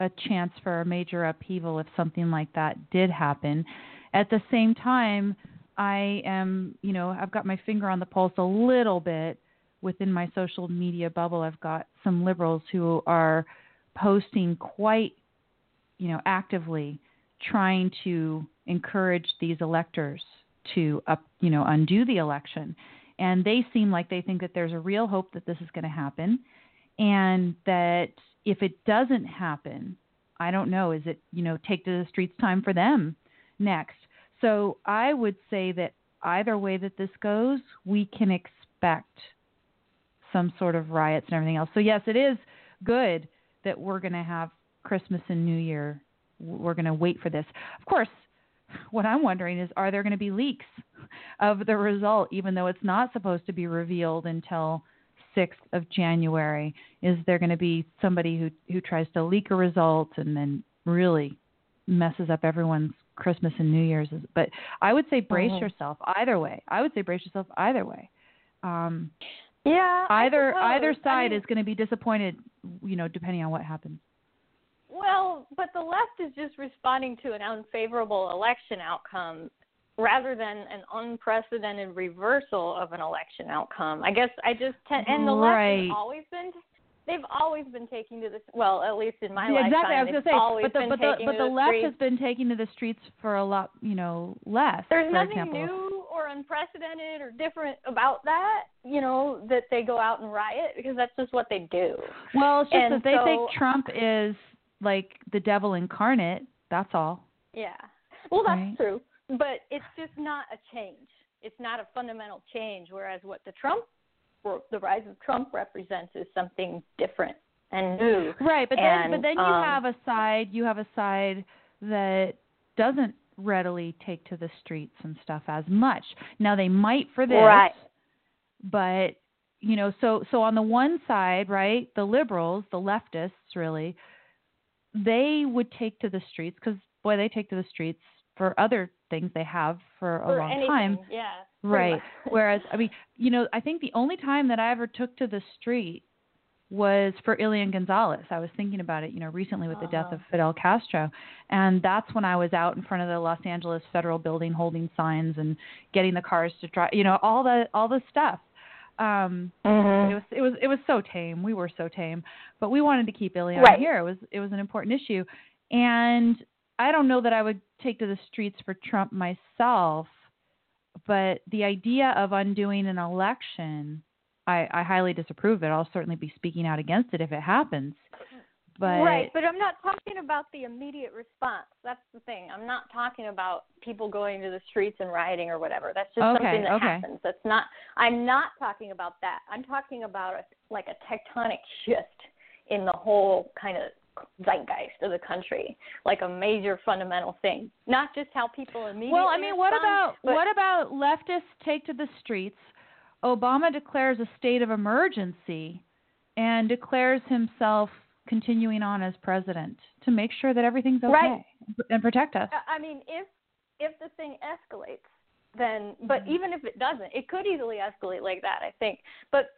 S2: a chance for a major upheaval if something like that did happen. At the same time, I am, you know, I've got my finger on the pulse a little bit within my social media bubble. I've got some liberals who are posting quite, you know, actively trying to encourage these electors to up, you know, undo the election. And they seem like they think that there's a real hope that this is going to happen and that if it doesn't happen, I don't know. Is it you know take to the streets time for them next? So I would say that either way that this goes, we can expect some sort of riots and everything else. So yes, it is good that we're going to have Christmas and New Year. We're going to wait for this. Of course, what I'm wondering is are there going to be leaks of the result even though it's not supposed to be revealed until 6th of January? Is there going to be somebody who who tries to leak a result and then really messes up everyone's Christmas and New Year's? But I would say brace
S4: Mhm.
S2: yourself either way. I would say brace yourself either way. Um,
S4: Yeah. I
S2: either either
S4: I
S2: side
S4: mean,
S2: is going to be disappointed, you know, depending on what happens.
S4: Well, but the left is just responding to an unfavorable election outcome rather than an unprecedented reversal of an election outcome. I guess I just tend, and the left
S2: Right.
S4: has always been they've always been taking to this well, at least in my
S2: Yeah,
S4: lifetime.
S2: exactly. I was
S4: they've
S2: going to say,
S4: always
S2: but the but the but
S4: to
S2: the left
S4: streets.
S2: has been taking to the streets for a lot, you know, less.
S4: There's nothing
S2: example.
S4: new or unprecedented or different about that, you know, that they go out and riot because that's just what they do.
S2: Well, it's just
S4: And
S2: that they think Trump is like the devil incarnate. That's all.
S4: Yeah. Well, that's
S2: Right.
S4: true, but it's just not a change. It's not a fundamental change. Whereas what the Trump, or the rise of Trump represents is something different and new.
S2: Right, but then but then you
S4: um,
S2: have a side you have a side that doesn't readily take to the streets and stuff as much. Now they might for this,
S4: Right.
S2: but you know, so so on the one side, right, the liberals, the leftists, really, they would take to the streets because boy, they take to the streets for other things they have for a
S4: For
S2: long
S4: anything,
S2: time.
S4: Yeah.
S2: Right. [LAUGHS] Whereas, I mean, you know, I think the only time that I ever took to the street was for Elian Gonzalez. I was thinking about it, you know, recently with the death
S4: Uh-huh.
S2: of Fidel Castro. And that's when I was out in front of the Los Angeles Federal Building holding signs and getting the cars to drive, you know, all the all the stuff. Um
S4: Mhm.
S2: it was it was it was so tame. We were so tame, but we wanted to keep Ilian
S4: Right.
S2: here. It was it was an important issue, and I don't know that I would take to the streets for Trump myself, but the idea of undoing an election, I, I highly disapprove it. I'll certainly be speaking out against it if it happens. But
S4: right, but I'm not talking about the immediate response. That's the thing. I'm not talking about people going to the streets and rioting or whatever. That's just
S2: Okay,
S4: something that
S2: okay.
S4: happens. That's not. I'm not talking about that. I'm talking about a, like a tectonic shift in the whole kind of zeitgeist of the country, like a major fundamental thing. Not just how people immediately.
S2: well, I mean, what
S4: respond,
S2: about what about leftists take to the streets? Obama declares a state of emergency and declares himself continuing on as president to make sure that everything's okay
S4: Right.
S2: and protect us.
S4: I mean, if if the thing escalates, then but
S2: Mm-hmm.
S4: even if it doesn't, it could easily escalate like that. I think, but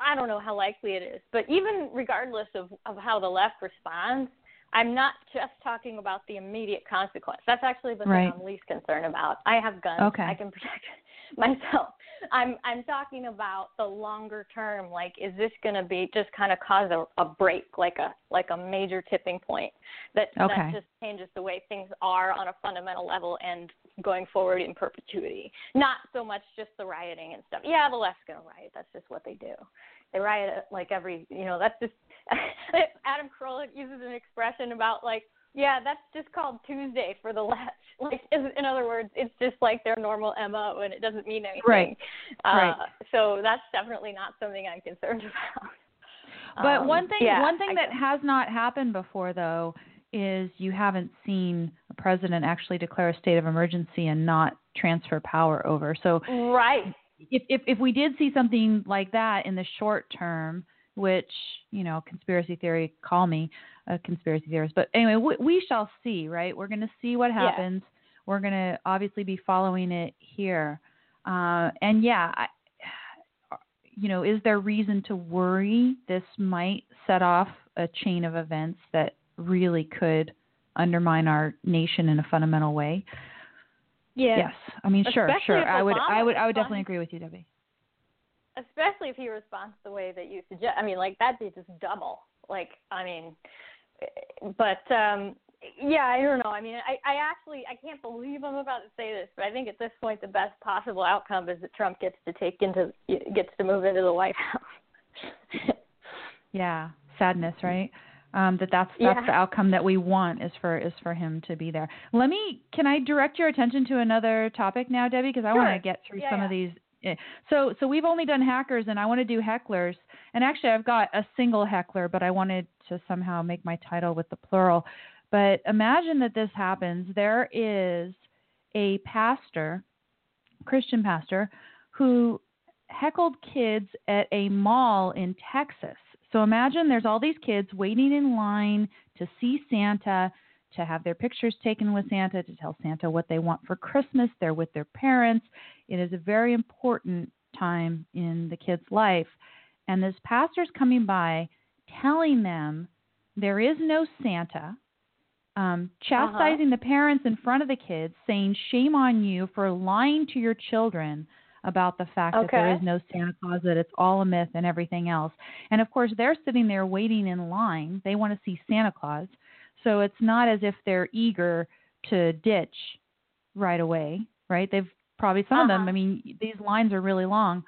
S4: I- don't know how likely it is. But even regardless of of how the left responds, I'm not just talking about the immediate consequence. That's actually the
S2: Right.
S4: thing I'm least concerned about. I have guns.
S2: Okay.
S4: I can protect [LAUGHS] myself. I'm I'm talking about the longer term. Like, is this going to be just kind of cause a, a break, like a like a major tipping point that
S2: Okay.
S4: that just changes the way things are on a fundamental level and going forward in perpetuity. Not so much just the rioting and stuff. Yeah, the left's going to riot. That's just what they do. They riot like every, you know, that's just [LAUGHS] Adam Krolik uses an expression about like, yeah, that's just called Tuesday for the left. [LAUGHS] Like, in other words, it's just like their normal mo, and it doesn't mean anything.
S2: Right.
S4: Uh,
S2: Right.
S4: So that's definitely not something I'm concerned [LAUGHS] about.
S2: But
S4: Um,
S2: one thing
S4: yeah,
S2: one thing
S4: I
S2: that
S4: guess.
S2: has not happened before though is you haven't seen a president actually declare a state of emergency and not transfer power over. So
S4: right.
S2: if if if we did see something like that in the short term, which you know, conspiracy theory, call me a conspiracy theorist, but anyway, we, we shall see. Right? We're going to see what
S4: Yeah.
S2: happens. We're going to obviously be following it here, uh, and yeah. I, you know, is there reason to worry this might set off a chain of events that really could undermine our nation in a fundamental way?
S4: Yeah.
S2: Yes. I mean, sure,
S4: Especially
S2: sure.
S4: if
S2: I would, I would, I would definitely agree with you, Debbie.
S4: especially if he responds the way that you suggest. I mean, like that'd be just double. Like, I mean, but um yeah, I don't know. I mean, I I actually I can't believe I'm about to say this, but I think at this point the best possible outcome is that Trump gets to take into gets to move into the White House. [LAUGHS]
S2: Yeah, sadness, right? Um, that that's that's
S4: Yeah.
S2: the outcome that we want is for is for him to be there. Let me can I direct your attention to another topic now, Debbie, because I want to get through
S4: Yeah,
S2: some
S4: yeah.
S2: of these. Eh, So so we've only done hackers, and I want to do hecklers. And actually, I've got a single heckler, but I wanted to somehow make my title with the plural. But imagine that this happens. There is a pastor, Christian pastor, who heckled kids at a mall in Texas. So imagine there's all these kids waiting in line to see Santa, to have their pictures taken with Santa, to tell Santa what they want for Christmas. They're with their parents. It is a very important time in the kid's life. And this pastor's coming by telling them there is no Santa, um, chastising the parents in front of the kids, saying, Shame on you for lying to your children about the fact that there is no Santa Claus, that it's all a myth and everything else. And of course, they're sitting there waiting in line. They want to see Santa Claus. So it's not as if they're eager to ditch right away, right? They've probably, some of them,
S4: Uh-huh.
S2: I mean, these lines are really long.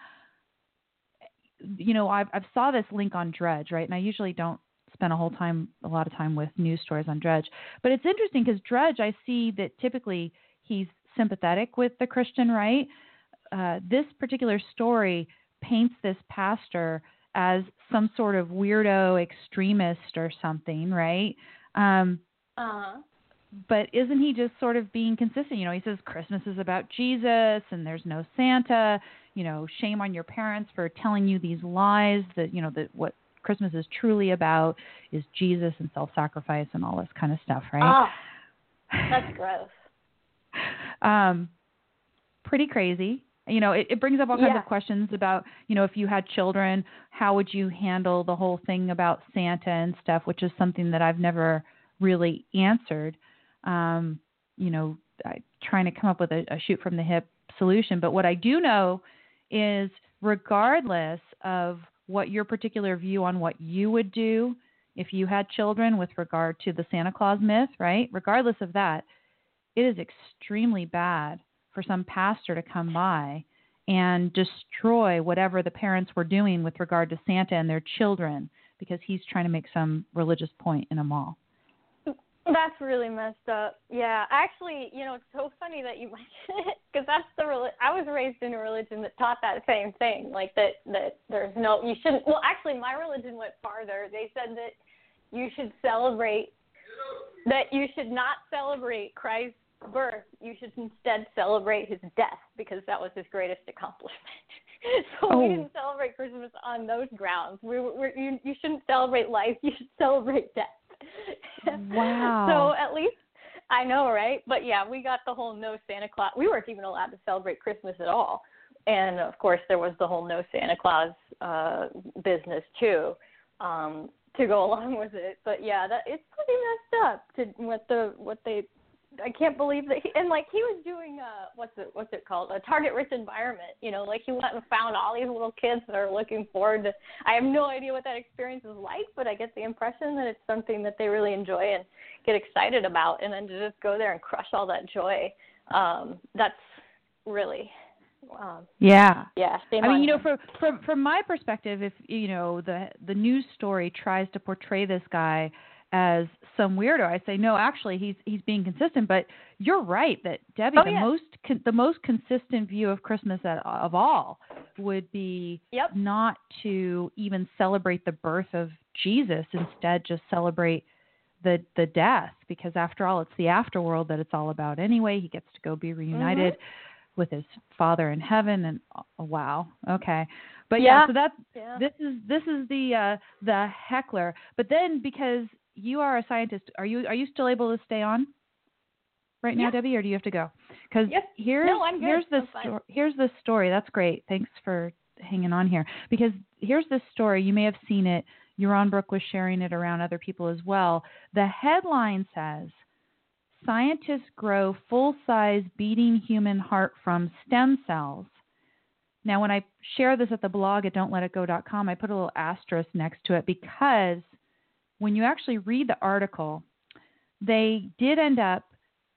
S2: You know, I've, I've saw this link on Drudge, right? And I usually don't spend a whole time, a lot of time with news stories on Drudge. But it's interesting because Drudge, I see that typically he's sympathetic with the Christian right. Uh, this particular story paints this pastor as some sort of weirdo extremist or something, right? Um,
S4: Uh-huh.
S2: but isn't he just sort of being consistent? You know, he says Christmas is about Jesus and there's no Santa. You know, shame on your parents for telling you these lies that, you know, that what Christmas is truly about is Jesus and self sacrifice and all this kind of stuff, right?
S4: Oh, that's [LAUGHS] gross.
S2: um, pretty crazy. You know, it, it brings up all kinds
S4: Yeah.
S2: of questions about, you know, if you had children, how would you handle the whole thing about Santa and stuff, which is something that I've never really answered. Um, you know, I, trying to come up with a, a shoot from the hip solution. But what I do know is, regardless of what your particular view on what you would do if you had children with regard to the Santa Claus myth, right? Regardless of that, it is extremely bad for some pastor to come by and destroy whatever the parents were doing with regard to Santa and their children because he's trying to make some religious point in a mall.
S4: That's really messed up. Yeah, actually, you know, it's so funny that you [LAUGHS] mention it because that's the I was raised in a religion that taught that same thing, like that that there's no you shouldn't. Well, actually, my religion went farther. They said that you should celebrate that you should not celebrate Christ's birth. You should instead celebrate his death because that was his greatest accomplishment. [LAUGHS] so
S2: Oh.
S4: we didn't celebrate Christmas on those grounds. We were, we're, you, you shouldn't celebrate life. [LAUGHS] You should celebrate death. [LAUGHS]
S2: Wow.
S4: so at least I know, right? But yeah, we got the whole no Santa Claus. We weren't even allowed to celebrate Christmas at all. And of course, there was the whole no Santa Claus uh business too, um, to go along with it. But yeah, that it's pretty messed up to what the what they. I can't believe that he and like he was doing uh what's it what's it called a target rich environment you know like he went and found all these little kids that are looking forward to I have no idea what that experience is like but I get the impression that it's something that they really enjoy and get excited about and then to just go there and crush all that joy um that's really um
S2: Yeah.
S4: yeah
S2: I mean, you know, from from from my perspective, if you know the the news story tries to portray this guy as some weirdo, I say no. Actually, he's he's being consistent. But you're right that Debbie,
S4: Oh,
S2: the
S4: yeah.
S2: most con- the most consistent view of Christmas at, of all would be
S4: Yep.
S2: not to even celebrate the birth of Jesus. Instead, just celebrate the the death, because after all, it's the afterworld that it's all about anyway. He gets to go be reunited with his father in heaven, and oh, wow, okay. But yeah,
S4: Yeah.
S2: so that's
S4: yeah
S2: this is this is the uh, the heckler. But then because you are a scientist, are you are you still able to stay on right now,
S4: Yeah.
S2: Debbie, or do you have to go? Because
S4: Yep.
S2: here's
S4: No,
S2: here's the story. Here's the story. That's great. Thanks for hanging on here. Because here's the story. You may have seen it. Yaron Brook was sharing it around other people as well. The headline says. Scientists grow full size beating human heart from stem cells. Now, when I share this at the blog at don'tletitgo.com, I put a little asterisk next to it because when you actually read the article, they did end up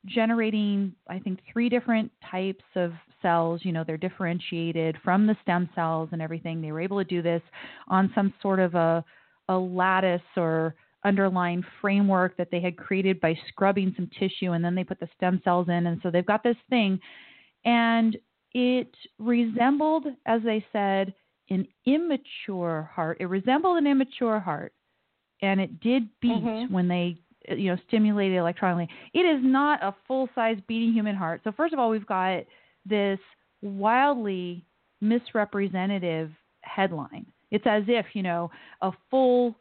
S2: generating, I think, three different types of cells. You know, they're differentiated from the stem cells and everything. They were able to do this on some sort of a, a lattice or underlying framework that they had created by scrubbing some tissue and then they put the stem cells in. And so they've got this thing. And it resembled, as they said, an immature heart. It resembled an immature heart. And it did beat
S4: Mhm.
S2: when they you know stimulated electronically. It is not a full size beating human heart. So first of all, we've got this wildly misrepresentative headline. It's as if, you know, a full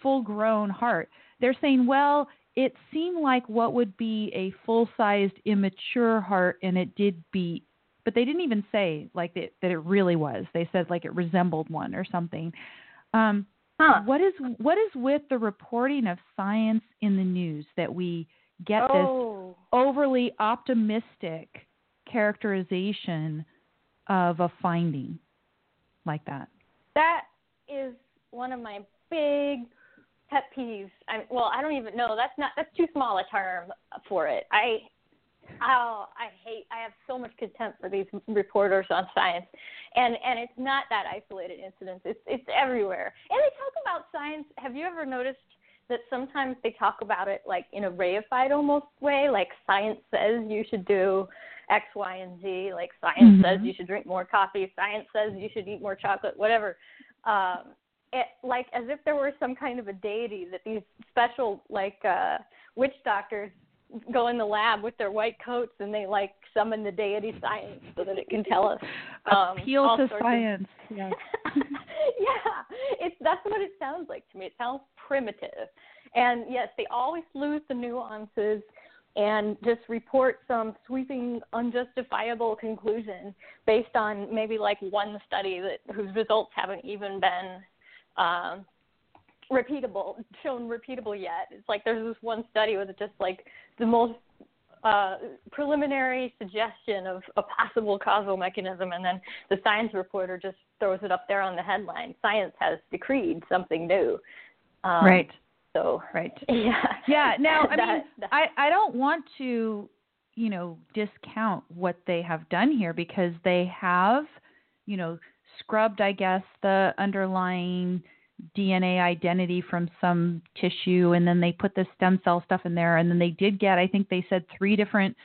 S2: full grown heart. They're saying, well, it seemed like what would be a full sized immature heart and it did beat. But they didn't even say like that, that it really was. They said like it resembled one or something. Um,
S4: Huh.
S2: what is what is with the reporting of science in the news that we get this
S4: oh.
S2: overly optimistic characterization of a finding like that?
S4: That is one of my big pet peeves. I well, I don't even know. That's not that's too small a term for it. I oh, I hate I have so much contempt for these reporters on science. And and it's not that isolated incidents. It's it's everywhere. And they talk about science. Have you ever noticed that sometimes they talk about it like in a reified almost way, like science says you should do X, Y, and Z. Like science says
S2: Mhm.
S4: you should drink more coffee. Science says you should eat more chocolate. Whatever. Um, it, like as if there were some kind of a deity that these special like uh, witch doctors go in the lab with their white coats and they like summon the deity science so that it can tell us um,
S2: Appeal to
S4: sorts of-
S2: science. [LAUGHS] Yes. [LAUGHS]
S4: yeah, it's that's what it sounds like to me. It sounds primitive, and yes, they always lose the nuances and just report some sweeping, unjustifiable conclusion based on maybe like one study that whose results haven't even been um, repeatable, shown repeatable yet. It's like there's this one study with just like the most uh, preliminary suggestion of a possible causal mechanism, and then the science reporter just throws it up there on the headline. Science has decreed something new. Um,
S2: right.
S4: So
S2: Right. [LAUGHS]
S4: yeah.
S2: Yeah. Now, I [LAUGHS]
S4: That-
S2: mean,
S4: that-
S2: I I don't want to, you know, discount what they have done here because they have, you know, scrubbed, I guess, the underlying DNA identity from some tissue, and then they put the stem cell stuff in there, and then they did get, I think they said three different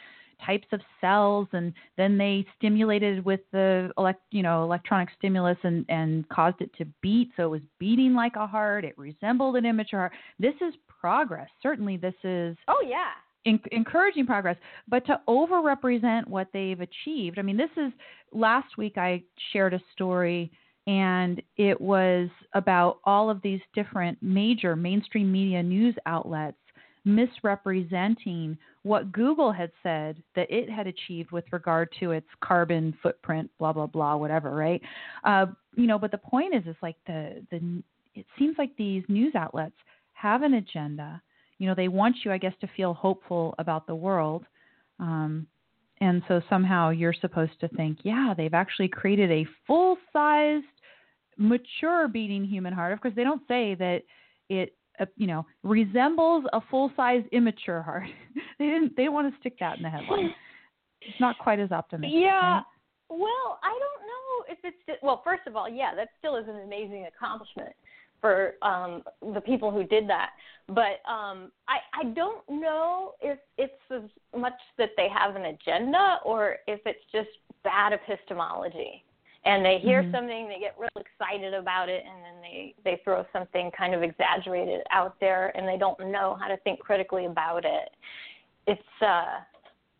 S2: types of cells, and then they stimulated with the elect, you know, electronic stimulus and and caused it to beat, so it was beating like a heart. It resembled an immature heart. This is progress. Certainly, this is
S4: oh yeah.
S2: en- encouraging progress, but to overrepresent what they've achieved. I mean, this is last week I shared a story and it was about all of these different major mainstream media news outlets misrepresenting what Google had said that it had achieved with regard to its carbon footprint, blah blah blah, whatever, right? Uh, you know, but the point is, it's like the the it seems like these news outlets have an agenda you know they want you i guess to feel hopeful about the world um, and so somehow you're supposed to think yeah they've actually created a full sized mature beating human heart of course they don't say that it uh, you know resembles a full size immature heart [LAUGHS] they didn't they didn't want to stick that in the headline it's not quite as optimistic
S4: Yeah.
S2: right?
S4: Well, I don't know if it's just, well. First of all, yeah, that still is an amazing accomplishment for um, the people who did that. But um, I I don't know if it's as much that they have an agenda or if it's just bad epistemology. And they hear
S2: Mhm.
S4: something, they get real excited about it, and then they they throw something kind of exaggerated out there, and they don't know how to think critically about it. It's uh,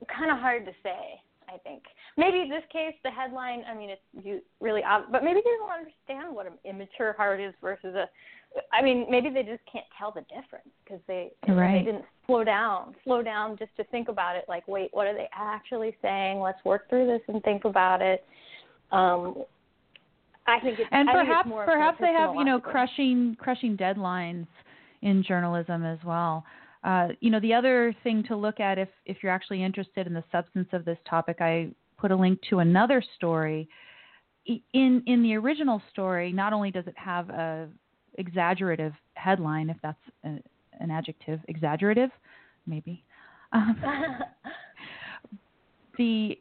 S4: kind of hard to say. I think maybe in this case the headline. I mean, it's you really, ob- but maybe they don't understand what an immature heart is versus a. I mean, maybe they just can't tell the difference because they
S2: Right.
S4: they didn't slow down, slow down just to think about it. Like, wait, what are they actually saying? Let's work through this and think about it. Um, I think it's
S2: and
S4: I think it's
S2: perhaps perhaps they have you know crushing crushing deadlines in journalism as well. Uh, you know, the other thing to look at if if you're actually interested in the substance of this topic, I put a link to another story. In in the original story, not only does it have a exaggerative headline, if that's a, an adjective, exaggerative, maybe. Um, [LAUGHS] the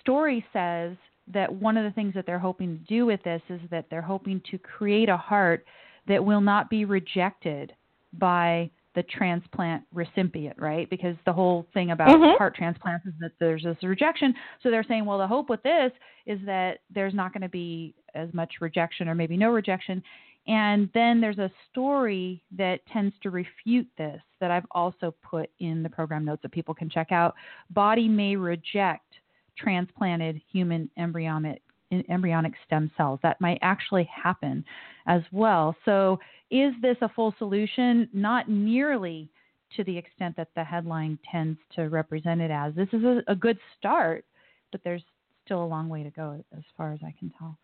S2: story says that one of the things that they're hoping to do with this is that they're hoping to create a heart that will not be rejected by the transplant recipient, right? Because the whole thing about
S4: Mhm.
S2: heart transplants is that there's this rejection. So they're saying, well, the hope with this is that there's not going to be as much rejection or maybe no rejection. And then there's a story that tends to refute this that I've also put in the program notes that people can check out. Body may reject transplanted human embryonic embryonic stem cells. That might actually happen as well. So, is this a full solution? Not nearly to the extent that the headline tends to represent it as. This is a, a good start, but there's still a long way to go as far as I can tell.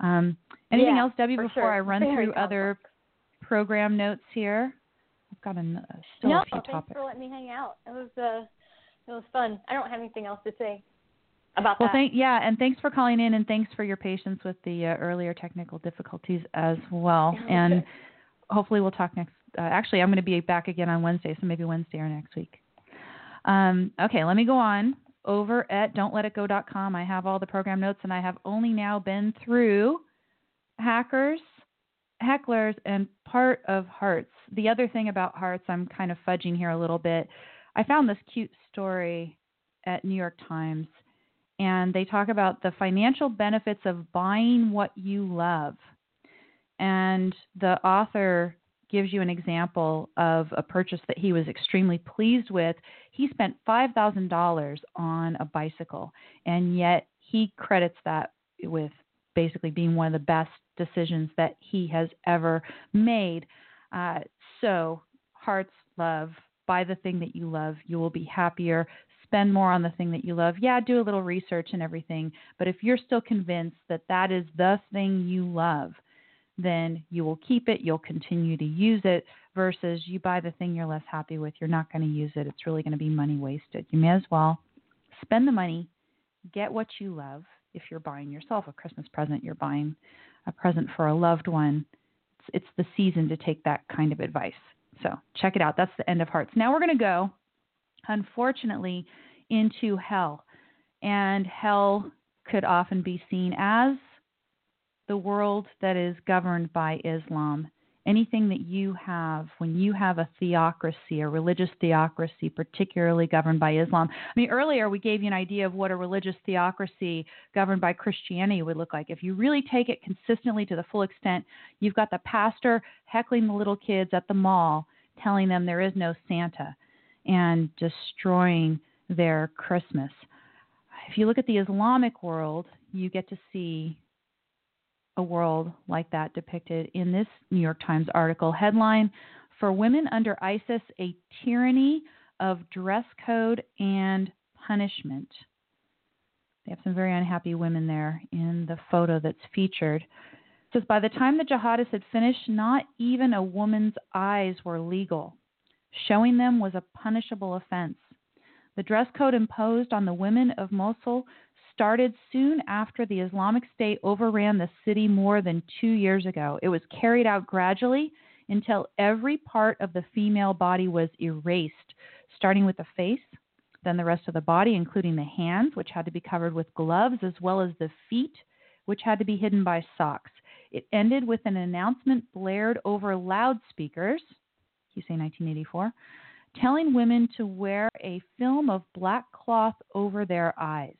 S2: Um, anything
S4: Yeah,
S2: else, Debbie, before
S4: sure.
S2: I run
S4: Very
S2: through other program notes here? I've got an, uh, still
S4: no,
S2: a few
S4: thanks
S2: topics.
S4: for letting me hang out. It was uh, it was fun. I don't have anything else to say about
S2: Well,
S4: that.
S2: thank yeah, and thanks for calling in, and thanks for your patience with the uh, earlier technical difficulties as well. And hopefully, we'll talk next. Uh, actually, I'm going to be back again on Wednesday, so maybe Wednesday or next week. Um, okay, let me go on over at don'tletitgo.com. I have all the program notes, and I have only now been through hackers, hecklers, and part of hearts. The other thing about hearts, I'm kind of fudging here a little bit. I found this cute story at New York Times and they talk about the financial benefits of buying what you love. And the author gives you an example of a purchase that he was extremely pleased with. He spent $5,000 on a bicycle, and yet he credits that with basically being one of the best decisions that he has ever made. Uh, so, hearts, love, buy the thing that you love. You will be happier, spend more on the thing that you love. Yeah, do a little research and everything, but if you're still convinced that that is the thing you love, then you will keep it, you'll continue to use it versus you buy the thing you're less happy with, you're not going to use it. It's really going to be money wasted. You may as well spend the money, get what you love. If you're buying yourself a Christmas present, you're buying a present for a loved one. It's, it's the season to take that kind of advice. So check it out. That's the end of hearts. Now we're going to go unfortunately, into hell. And hell could often be seen as the world that is governed by Islam. Anything that you have, when you have a theocracy, a religious theocracy, particularly governed by Islam. I mean, earlier we gave you an idea of what a religious theocracy governed by Christianity would look like. If you really take it consistently to the full extent, you've got the pastor heckling the little kids at the mall, telling them there is no Santa and destroying their Christmas. If you look at the Islamic world, you get to see a world like that depicted in this New York Times article. Headline For Women Under ISIS A Tyranny of Dress Code and Punishment. They have some very unhappy women there in the photo that's featured. It says by the time the jihadists had finished, not even a woman's eyes were legal. Showing them was a punishable offense. The dress code imposed on the women of Mosul started soon after the Islamic State overran the city more than two years ago. It was carried out gradually until every part of the female body was erased, starting with the face, then the rest of the body, including the hands, which had to be covered with gloves, as well as the feet, which had to be hidden by socks. It ended with an announcement blared over loudspeakers you say 1984, telling women to wear a film of black cloth over their eyes.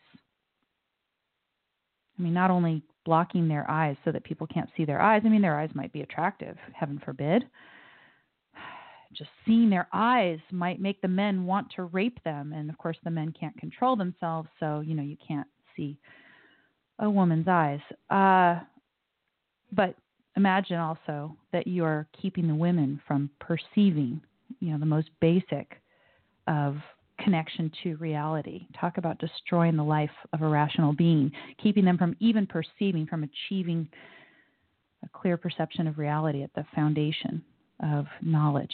S2: I mean, not only blocking their eyes so that people can't see their eyes, I mean, their eyes might be attractive, heaven forbid. [SIGHS] Just seeing their eyes might make the men want to rape them. And of course, the men can't control themselves, so, you know, you can't see a woman's eyes. Uh, but imagine also that you are keeping the women from perceiving, you know, the most basic of connection to reality. Talk about destroying the life of a rational being, keeping them from even perceiving, from achieving a clear perception of reality at the foundation of knowledge.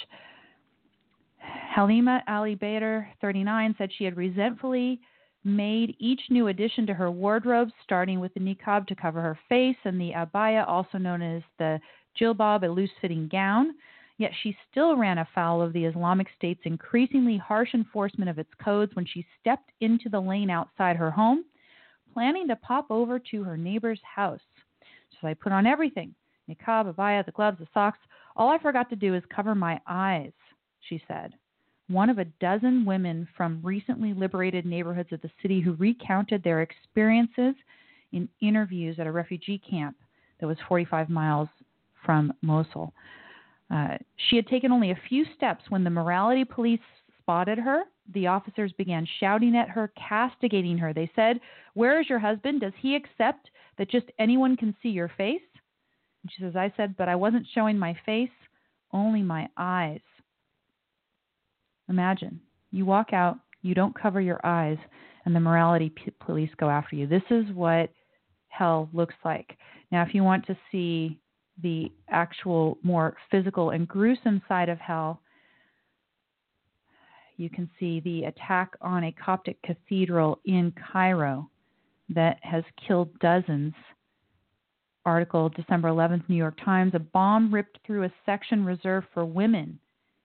S2: Halima Ali Bader, 39, said she had resentfully made each new addition to her wardrobe, starting with the niqab to cover her face and the abaya, also known as the jilbab, a loose fitting gown. Yet she still ran afoul of the Islamic State's increasingly harsh enforcement of its codes when she stepped into the lane outside her home, planning to pop over to her neighbor's house. So I put on everything niqab, abaya, the gloves, the socks, All I forgot to do is cover my eyes, she said. One of a dozen women from recently liberated neighborhoods of the city who recounted their experiences in interviews at a refugee camp that was 45 miles from Mosul. Uh, she had taken only a few steps when the morality police spotted her. The officers began shouting at her, castigating her. They said, Where is your husband? Does he accept that just anyone can see your face? And she says, I said, But I wasn't showing my face, only my eyes. Imagine you walk out, you don't cover your eyes, and the morality police go after you. This is what hell looks like. Now, if you want to see the actual more physical and gruesome side of hell, you can see the attack on a Coptic cathedral in Cairo that has killed dozens. Article December 11th, New York Times. A bomb ripped through a section reserved for women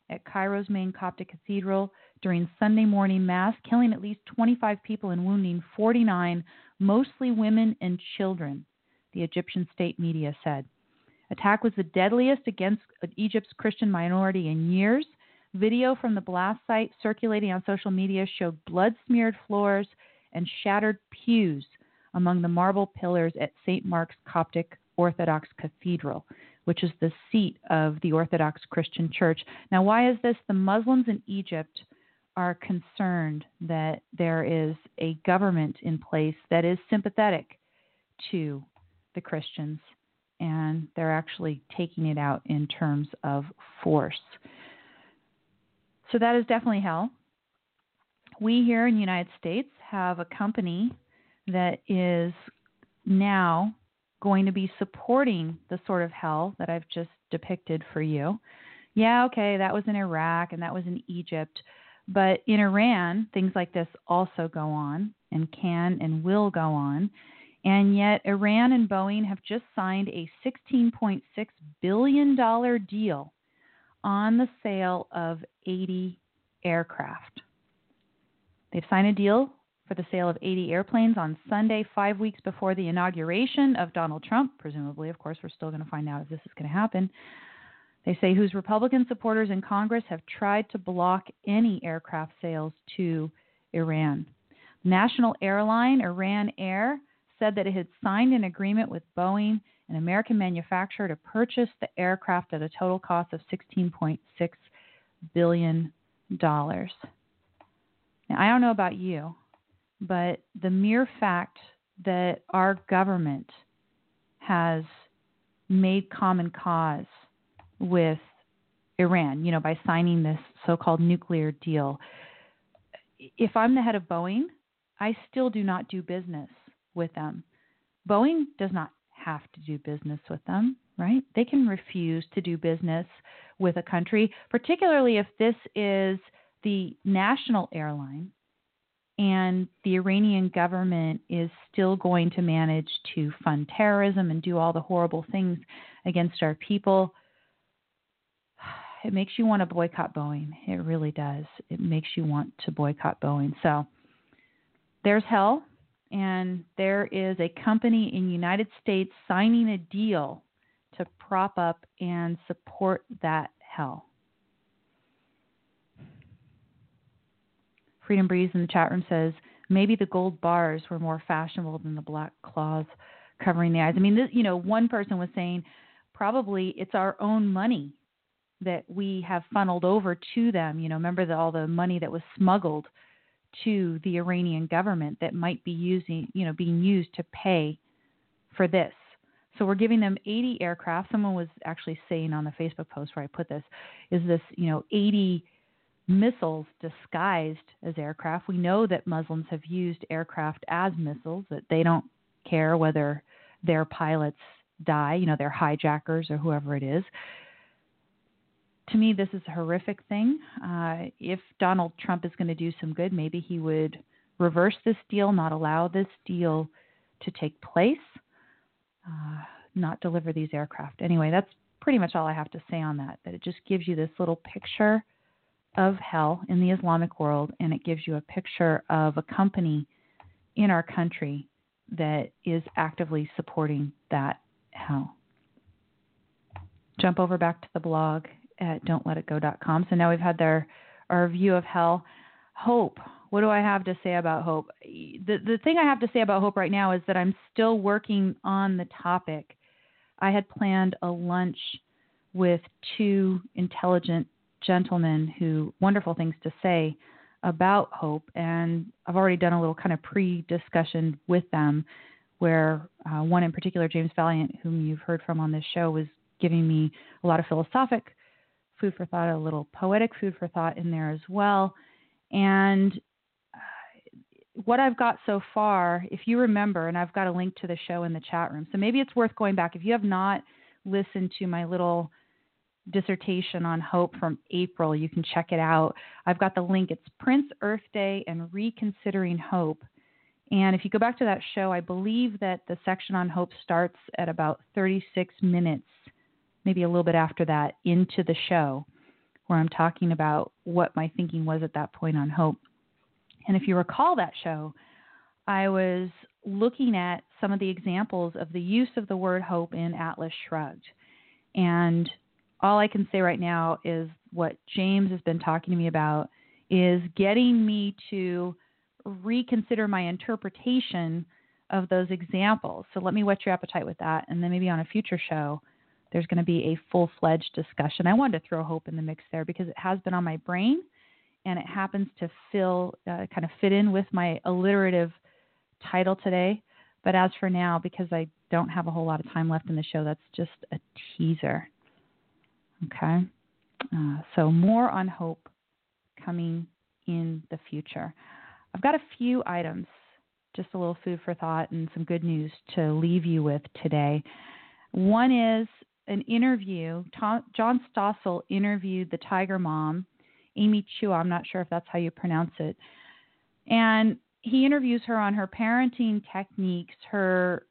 S2: at Cairo's main Coptic cathedral during Sunday morning Mass, killing at least 25 people and wounding 49, mostly women and children, the Egyptian state media said. Attack was the deadliest against Egypt's Christian minority in years. Video from the blast site circulating on social media showed blood smeared floors and shattered pews among the marble pillars at St. Mark's Coptic Orthodox Cathedral, which is the seat of the Orthodox Christian Church. Now, why is this? The Muslims in Egypt are concerned that there is a government in place that is sympathetic to the Christians, and they're actually taking it out in terms of force. So that is definitely hell. We here in the United States have a company that is now going to be supporting the sort of hell that I've just depicted for you. Yeah, okay, that was in Iraq and that was in Egypt. But in Iran, things like this also go on and can and will go on. And yet, Iran and Boeing have just signed a $16.6 billion deal on the sale of 80 aircraft. They've signed a deal for the sale of 80 airplanes on Sunday, five weeks before the inauguration of Donald Trump. Presumably, of course, we're still going to find out if this is going to happen. They say whose Republican supporters in Congress have tried to block any aircraft sales to Iran. National airline Iran Air said that it had signed an agreement with Boeing, an American manufacturer, to purchase the aircraft at a total cost of $16.6 billion. Now, I don't know about you, but the mere fact that our government has made common cause with Iran, you know, by signing this so called nuclear deal. If I'm the head of Boeing, I still do not do business with them. Boeing does not have to do business with them, right? They can refuse to do business with a country, particularly if this is the national airline and the Iranian government is still going to manage to fund terrorism and do all the horrible things against our people. [SIGHS] It makes you want to boycott Boeing. It really does. It makes you want to boycott Boeing. So there's hell, and there is a company in United States signing a deal to prop up and support that hell. Freedom Breeze in the chat room says maybe the gold bars were more fashionable than the black claws covering the eyes. I mean, this, you know, one person was saying probably it's our own money that we have funneled over to them. You know, remember the, all the money that was smuggled to the Iranian government that might be using, you know, being used to pay for this. So we're giving them 80 aircraft. Someone was actually saying on the Facebook post where I put this, is this, you know, 80 missiles disguised as aircraft. We know that Muslims have used aircraft as missiles, that they don't care whether their pilots die, you know, their hijackers or whoever it is. To me, this is a horrific thing. Uh, if Donald Trump is going to do some good, maybe he would reverse this deal, not allow this deal to take place, uh, not deliver these aircraft. Anyway, that's pretty much all I have to say on that. That it just gives you this little picture of hell in the Islamic world, and it gives you a picture of a company in our country that is actively supporting that hell. jump over back to the blog at don'tletitgo.com. So now we've had their our view of hell. Hope. What do I have to say about hope? The the thing I have to say about hope right now is that I'm still working on the topic. I had planned a lunch with two intelligent gentlemen who wonderful things to say about hope and I've already done a little kind of pre-discussion with them where uh, one in particular James Valliant, whom you've heard from on this show was giving me a lot of philosophic food for thought, a little poetic food for thought in there as well. And uh, what I've got so far, if you remember, and I've got a link to the show in the chat room, so maybe it's worth going back. If you have not listened to my little dissertation on hope from April, you can check it out. I've got the link. It's Prince Earth Day and Reconsidering Hope. And if you go back to that show, I believe that the section on hope starts at about 36 minutes maybe a little bit after that into the show where I'm talking about what my thinking was at that point on hope. And if you recall that show, I was looking at some of the examples of the use of the word hope in Atlas Shrugged. And all I can say right now is what James has been talking to me about is getting me to reconsider my interpretation of those examples. So let me whet your appetite with that. And then maybe on a future show, there's going to be a full fledged discussion. I wanted to throw hope in the mix there because it has been on my brain and it happens to fill, uh, kind of fit in with my alliterative title today. But as for now, because I don't have a whole lot of time left in the show, that's just a teaser. Okay? Uh, so, more on hope coming in the future. I've got a few items, just a little food for thought and some good news to leave you with today. One is an interview. Tom, John Stossel interviewed the Tiger Mom, Amy Chua. I'm not sure if that's how you pronounce it. And he interviews her on her parenting techniques, her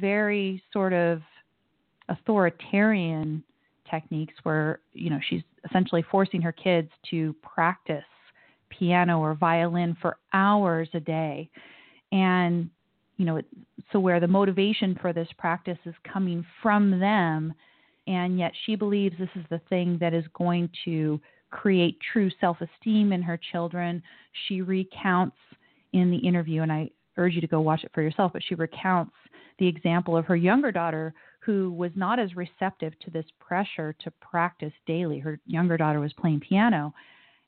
S2: very sort of authoritarian techniques where, you know, she's essentially forcing her kids to practice piano or violin for hours a day. And, you know, so where the motivation for this practice is coming from them and yet she believes this is the thing that is going to create true self esteem in her children. She recounts in the interview, and I urge you to go watch it for yourself, but she recounts the example of her younger daughter who was not as receptive to this pressure to practice daily. Her younger daughter was playing piano.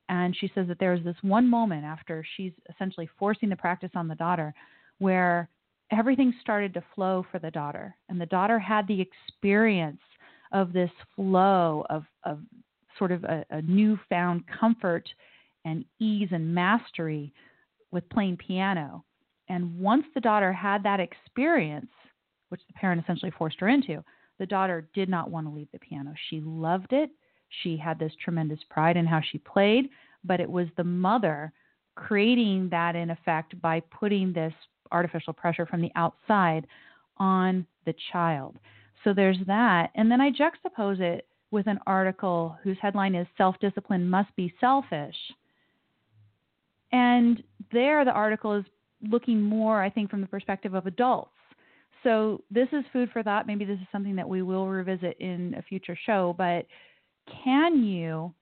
S2: And she says that there was this one moment after she's essentially forcing the practice on the daughter where everything started to flow for the daughter. And the daughter had the experience of this flow of, of sort of a, a newfound comfort and ease and mastery with playing piano. And once the daughter had that experience, which the parent essentially forced her into, the daughter did not want to leave the piano. She loved it. She had this tremendous pride in how she played, but it was the mother creating that in effect by putting this artificial pressure from the outside on the child. So there's that. And then I juxtapose it with an article whose headline is Self Discipline Must Be Selfish. And there, the article is looking more, I think, from the perspective of adults. So this is food for thought. Maybe this is something that we will revisit in a future show. But can you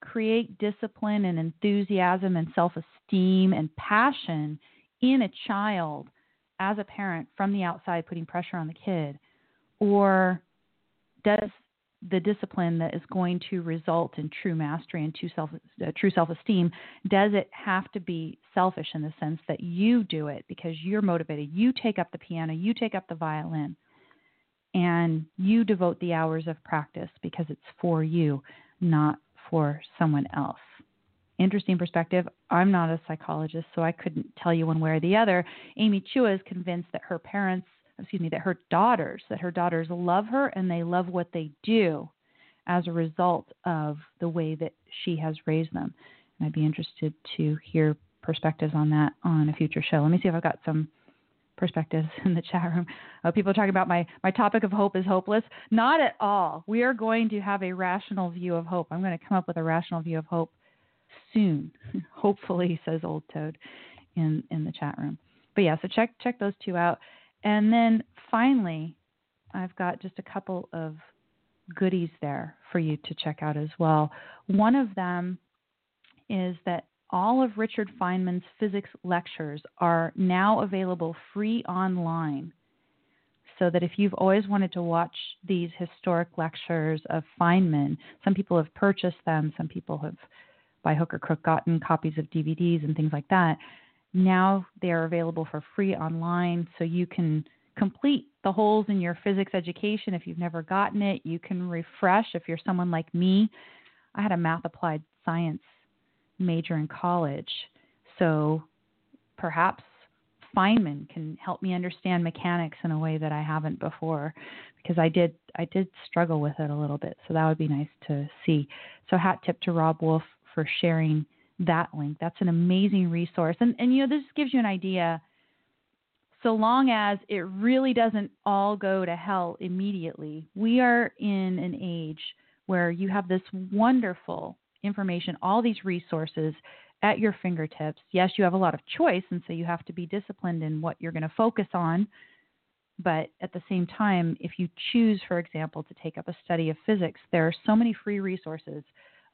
S2: create discipline and enthusiasm and self esteem and passion in a child as a parent from the outside, putting pressure on the kid? or does the discipline that is going to result in true mastery and true self uh, true self-esteem does it have to be selfish in the sense that you do it because you're motivated? You take up the piano you take up the violin and you devote the hours of practice because it's for you not for someone else. Interesting perspective. I'm not a psychologist so i couldn't tell you one way or the other. Amy chua is convinced that her parents excuse me, that her daughters, that her daughters love her and they love what they do as a result of the way that she has raised them. And I'd be interested to hear perspectives on that on a future show. Let me see if I've got some perspectives [LAUGHS] in the chat room. Uh, people are talking about my, my topic of hope is hopeless. Not at all. We are going to have a rational view of hope. I'm going to come up with a rational view of hope soon, [LAUGHS] hopefully, says Old Toad in, in the chat room. But yeah, so check check those two out. And then finally, I've got just a couple of goodies there for you to check out as well. One of them is that all of Richard Feynman's physics lectures are now available free online. So that if you've always wanted to watch these historic lectures of Feynman, some people have purchased them, some people have, by hook or crook, gotten copies of DVDs and things like that. Now they are available for free online, so you can complete the holes in your physics education if you've never gotten it. You can refresh if you're someone like me. I had a math applied science major in college, so perhaps Feynman can help me understand mechanics in a way that I haven't before because I did I did struggle with it a little bit. So that would be nice to see. So hat tip to Rob Wolf for sharing that link. That's an amazing resource. And and you know this gives you an idea so long as it really doesn't all go to hell immediately. We are in an age where you have this wonderful information, all these resources at your fingertips. Yes, you have a lot of choice, and so you have to be disciplined in what you're going to focus on. But at the same time, if you choose, for example, to take up a study of physics, there are so many free resources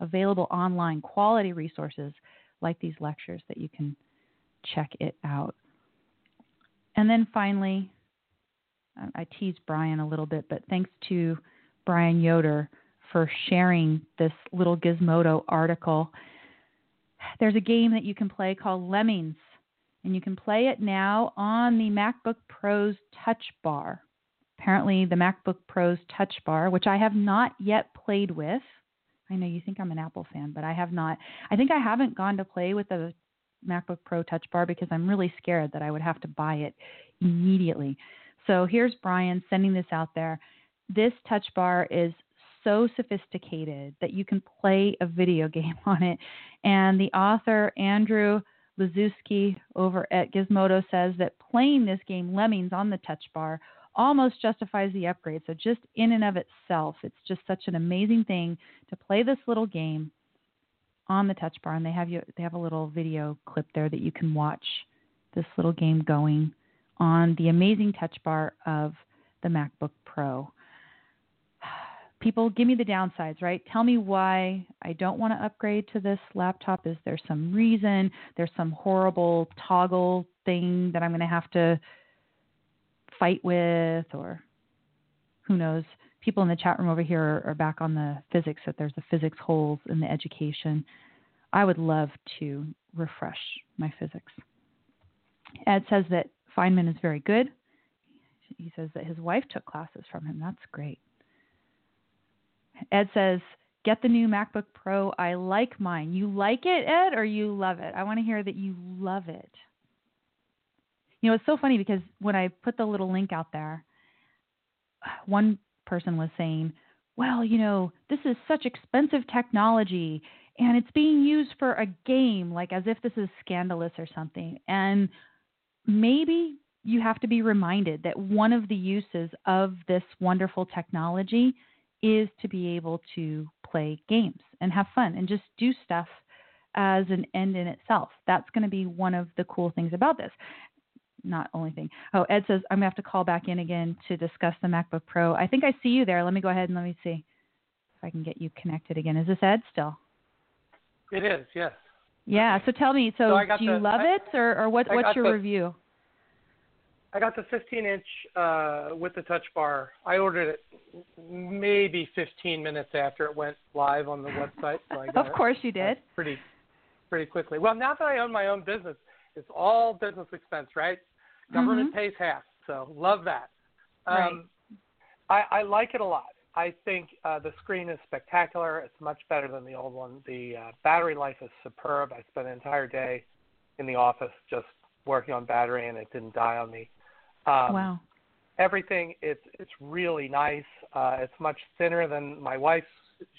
S2: available online, quality resources like these lectures that you can check it out. And then finally, um, I teased Brian a little bit, but thanks to Brian Yoder for sharing this little Gizmodo article. There's a game that you can play called Lemmings, and you can play it now on the MacBook Pro's Touch Bar. Apparently, the MacBook Pro's Touch Bar, which I have not yet played with. I know you think I'm an Apple fan, but I have not. I think I haven't gone to play with the MacBook Pro Touch Bar because I'm really scared that I would have to buy it immediately. So here's Brian sending this out there. This touch bar is so sophisticated that you can play a video [LAUGHS] game on it. And the author, Andrew Liszewski over at Gizmodo, says that playing this game, Lemmings, on the touch bar almost justifies the upgrade. So, just in and of itself, it's just such an amazing thing to play this little game on the touch bar. And they have you they have a little video clip there that you can watch this little game going on the amazing touch bar of the MacBook Pro [SIGHS] people give me the downsides, right? Tell me why I don't want to upgrade to this laptop. Is there some reason? There's some horrible toggle thing that I'm going to have to fight with, or who knows? People in the chat room over here are, are back on the physics, that there's the physics holes in the education. I would love to refresh my physics. Ed says that Feynman is very good. He says that his wife took classes from him. That's great. Ed says, Get the new MacBook Pro. I like mine. You like it, Ed, or you love it? I want to hear that you love it. You know, it's so funny because when I put the little link out there, uh, one person was saying, Well, you know, this is such expensive technology and it's being used for a game, like as if this is scandalous or something. And maybe you have to be reminded that one of the uses of this wonderful technology is to be able to play games and have fun and just do stuff as an end in itself. That's going to be one of the cool things about this. Not only thing. Oh, Ed says I'm going to have to call back in again to discuss the MacBook Pro. I think I see you there. Let me go ahead and let me see if I can get you connected again. Is this Ed still?
S3: It is, yes.
S2: Yeah. So tell me. So, so do you
S3: the,
S2: love
S3: I,
S2: it, or, or what, what's your
S3: the,
S2: review?
S3: I got the 15 inch uh, with the touch bar. I ordered it maybe 15 minutes after it went live on the website. So [LAUGHS]
S2: of course you did.
S3: Pretty, pretty quickly. Well, now that I own my own business, it's all business expense, right? Government
S2: mm-hmm.
S3: pays half, so love that.
S2: Um,
S3: right. I, I like it a lot. I think uh, the screen is spectacular. It's much better than the old one. The uh, battery life is superb. I spent an entire day in the office just working on battery, and it didn't die on me. Um,
S2: wow.
S3: Everything it's it's really nice. Uh, it's much thinner than my wife's.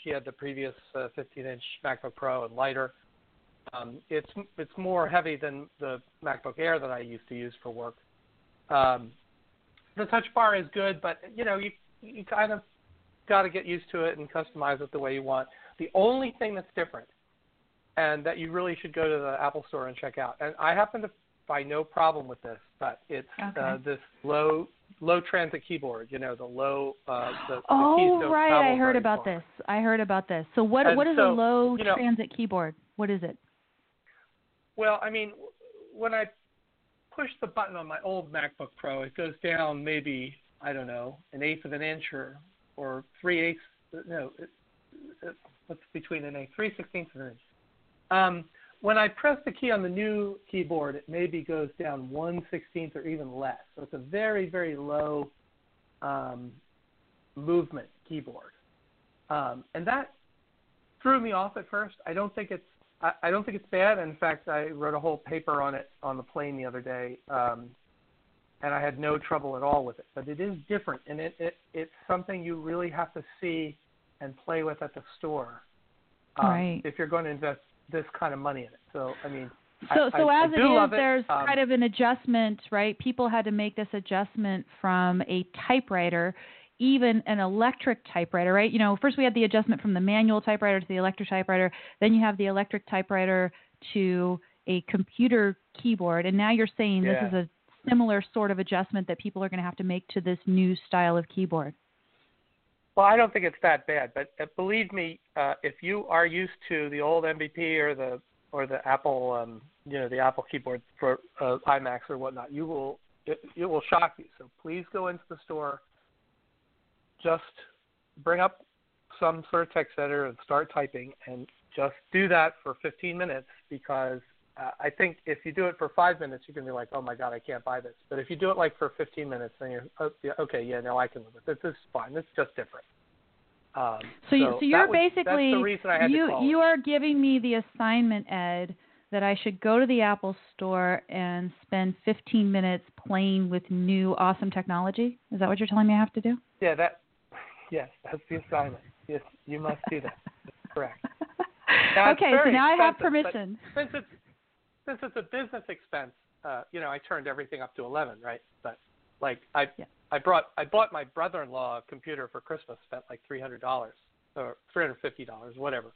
S3: She had the previous uh, 15-inch MacBook Pro and lighter. Um, it's it's more heavy than the MacBook Air that I used to use for work. Um, the Touch Bar is good, but you know you you kind of got to get used to it and customize it the way you want. The only thing that's different, and that you really should go to the Apple Store and check out. And I happen to find no problem with this, but it's
S2: okay.
S3: uh, this low low transit keyboard. You know, the low. Uh, the,
S2: oh,
S3: the
S2: right. I heard about
S3: far.
S2: this. I heard about this. So what
S3: And
S2: what is
S3: so,
S2: a low
S3: you know-
S2: transit keyboard? What is it?
S3: Well, I mean, when I push the button on my old MacBook Pro, it goes down maybe I don't know an eighth of an inch or or three eighths. No, it, it, what's between an eighth? Three sixteenths of an inch. Um, when I press the key on the new keyboard, it maybe goes down one sixteenth or even less. So it's a very very low um, movement keyboard, um, and that threw me off at first. I don't think it's I, I don't think it's bad. In fact, I wrote a whole paper on it on the plane the other day, um, and I had no trouble at all with it. But it is different, and it, it it's something you really have to see and play with at the store um,
S2: Right.
S3: if you're going to invest this kind of money in it. So I mean,
S2: So,
S3: I,
S2: so
S3: I,
S2: as
S3: I
S2: it
S3: it.
S2: there's
S3: Um,
S2: kind of an adjustment, right? People had to make this adjustment from a typewriter, even an electric typewriter, right? You know, first we had the adjustment from the manual typewriter to the electric typewriter, then you have the electric typewriter to a computer keyboard, and now you're saying
S3: Yeah.
S2: this is a similar sort of adjustment that people are going to have to make to this new style of keyboard.
S3: Well, I don't think it's that bad, but uh, believe me, uh, if you are used to the old MBP or the or the Apple, um, you know, the Apple keyboard for uh, iMacs or whatnot, you will it, it will shock you. So please go into the store, just bring up some sort of text editor and start typing, and just do that for 15 minutes because uh, I think if you do it for five minutes, you're gonna be like, oh my god, I can't buy this. But if you do it like for 15 minutes, then you're oh, yeah, okay, yeah, no, I can live with it. This is fine. It's just different. Um,
S2: So, you,
S3: so
S2: so you're
S3: was,
S2: basically
S3: the reason I had
S2: you you are giving me the assignment, Ed, that I should go to the Apple Store and spend 15 minutes playing with new awesome technology. Is that what you're telling me I have to do?
S3: Yeah, that. Yes, that's the assignment. Yes, you must do that. That's correct. [LAUGHS] Now,
S2: okay, so now I have permission.
S3: Since it's since it's a business expense, uh, you know, I turned everything up to 11, right? But like I
S2: Yeah.
S3: I brought I bought my brother-in-law a computer for Christmas, spent like $300 or $350, whatever,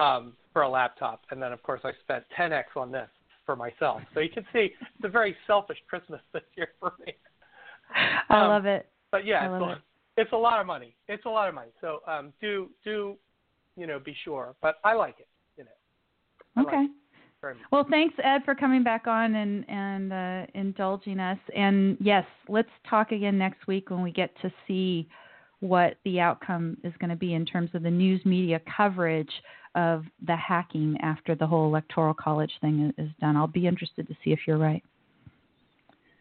S3: um, for a laptop, and then of course I spent 10x on this for myself. So you can see it's a very selfish Christmas this year for me.
S2: I
S3: um,
S2: love it.
S3: But yeah,
S2: I love it.
S3: It's a lot of money. It's a lot of money. So um, do do you know be sure. But I like it. You know, I like
S2: Okay.
S3: it much.
S2: Well, thanks, Ed, for coming back on and and uh, indulging us. And yes, let's talk again next week when we get to see what the outcome is going to be in terms of the news media coverage of the hacking after the whole electoral college thing is is done. I'll be interested to see if you're right.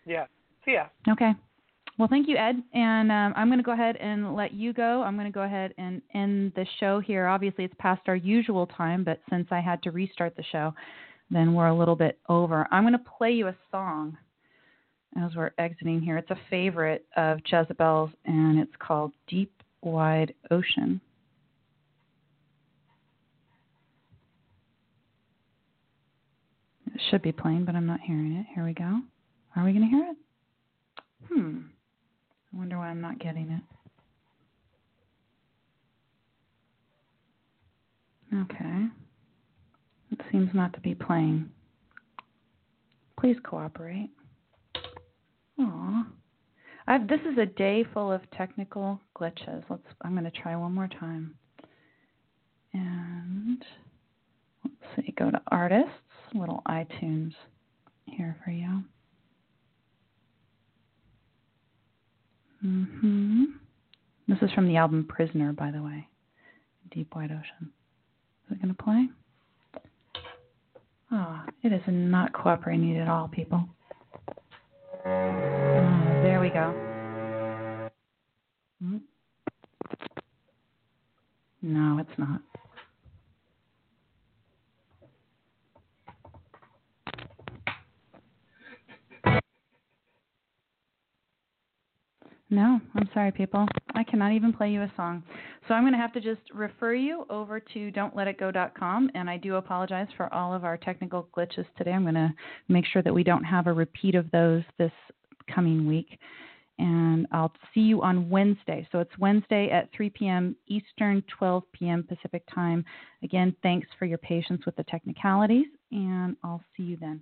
S3: Yeah. See ya.
S2: Okay. Well, thank you, Ed. And um, I'm going to go ahead and let you go. I'm going to go ahead and end the show here. Obviously, it's past our usual time, but since I had to restart the show, then we're a little bit over. I'm going to play you a song as we're exiting here. It's a favorite of Jezebel's, and it's called Deep Wide Ocean. It should be playing, but I'm not hearing it. Here we go. Are we going to hear it? Hmm. I wonder why I'm not getting it. Okay. It seems not to be playing. Please cooperate. Aw. I've, this is a day full of technical glitches. Let's. I'm going to try one more time. And let's see. Go to artists. Little iTunes here for you. Hmm This is from the album Prisoner, by the way. Deep Wide Ocean. Is it going to play? Ah, it is not cooperating at all, people. Ah, there we go. Hmm. No, it's not. No, I'm sorry, people. I cannot even play you a song. So I'm going to have to just refer you over to don'tletitgo.com. And I do apologize for all of our technical glitches today. I'm going to make sure that we don't have a repeat of those this coming week. And I'll see you on Wednesday. So it's Wednesday at 3 p.m. Eastern, 12 p.m. Pacific time. Again, thanks for your patience with the technicalities, and I'll see you then.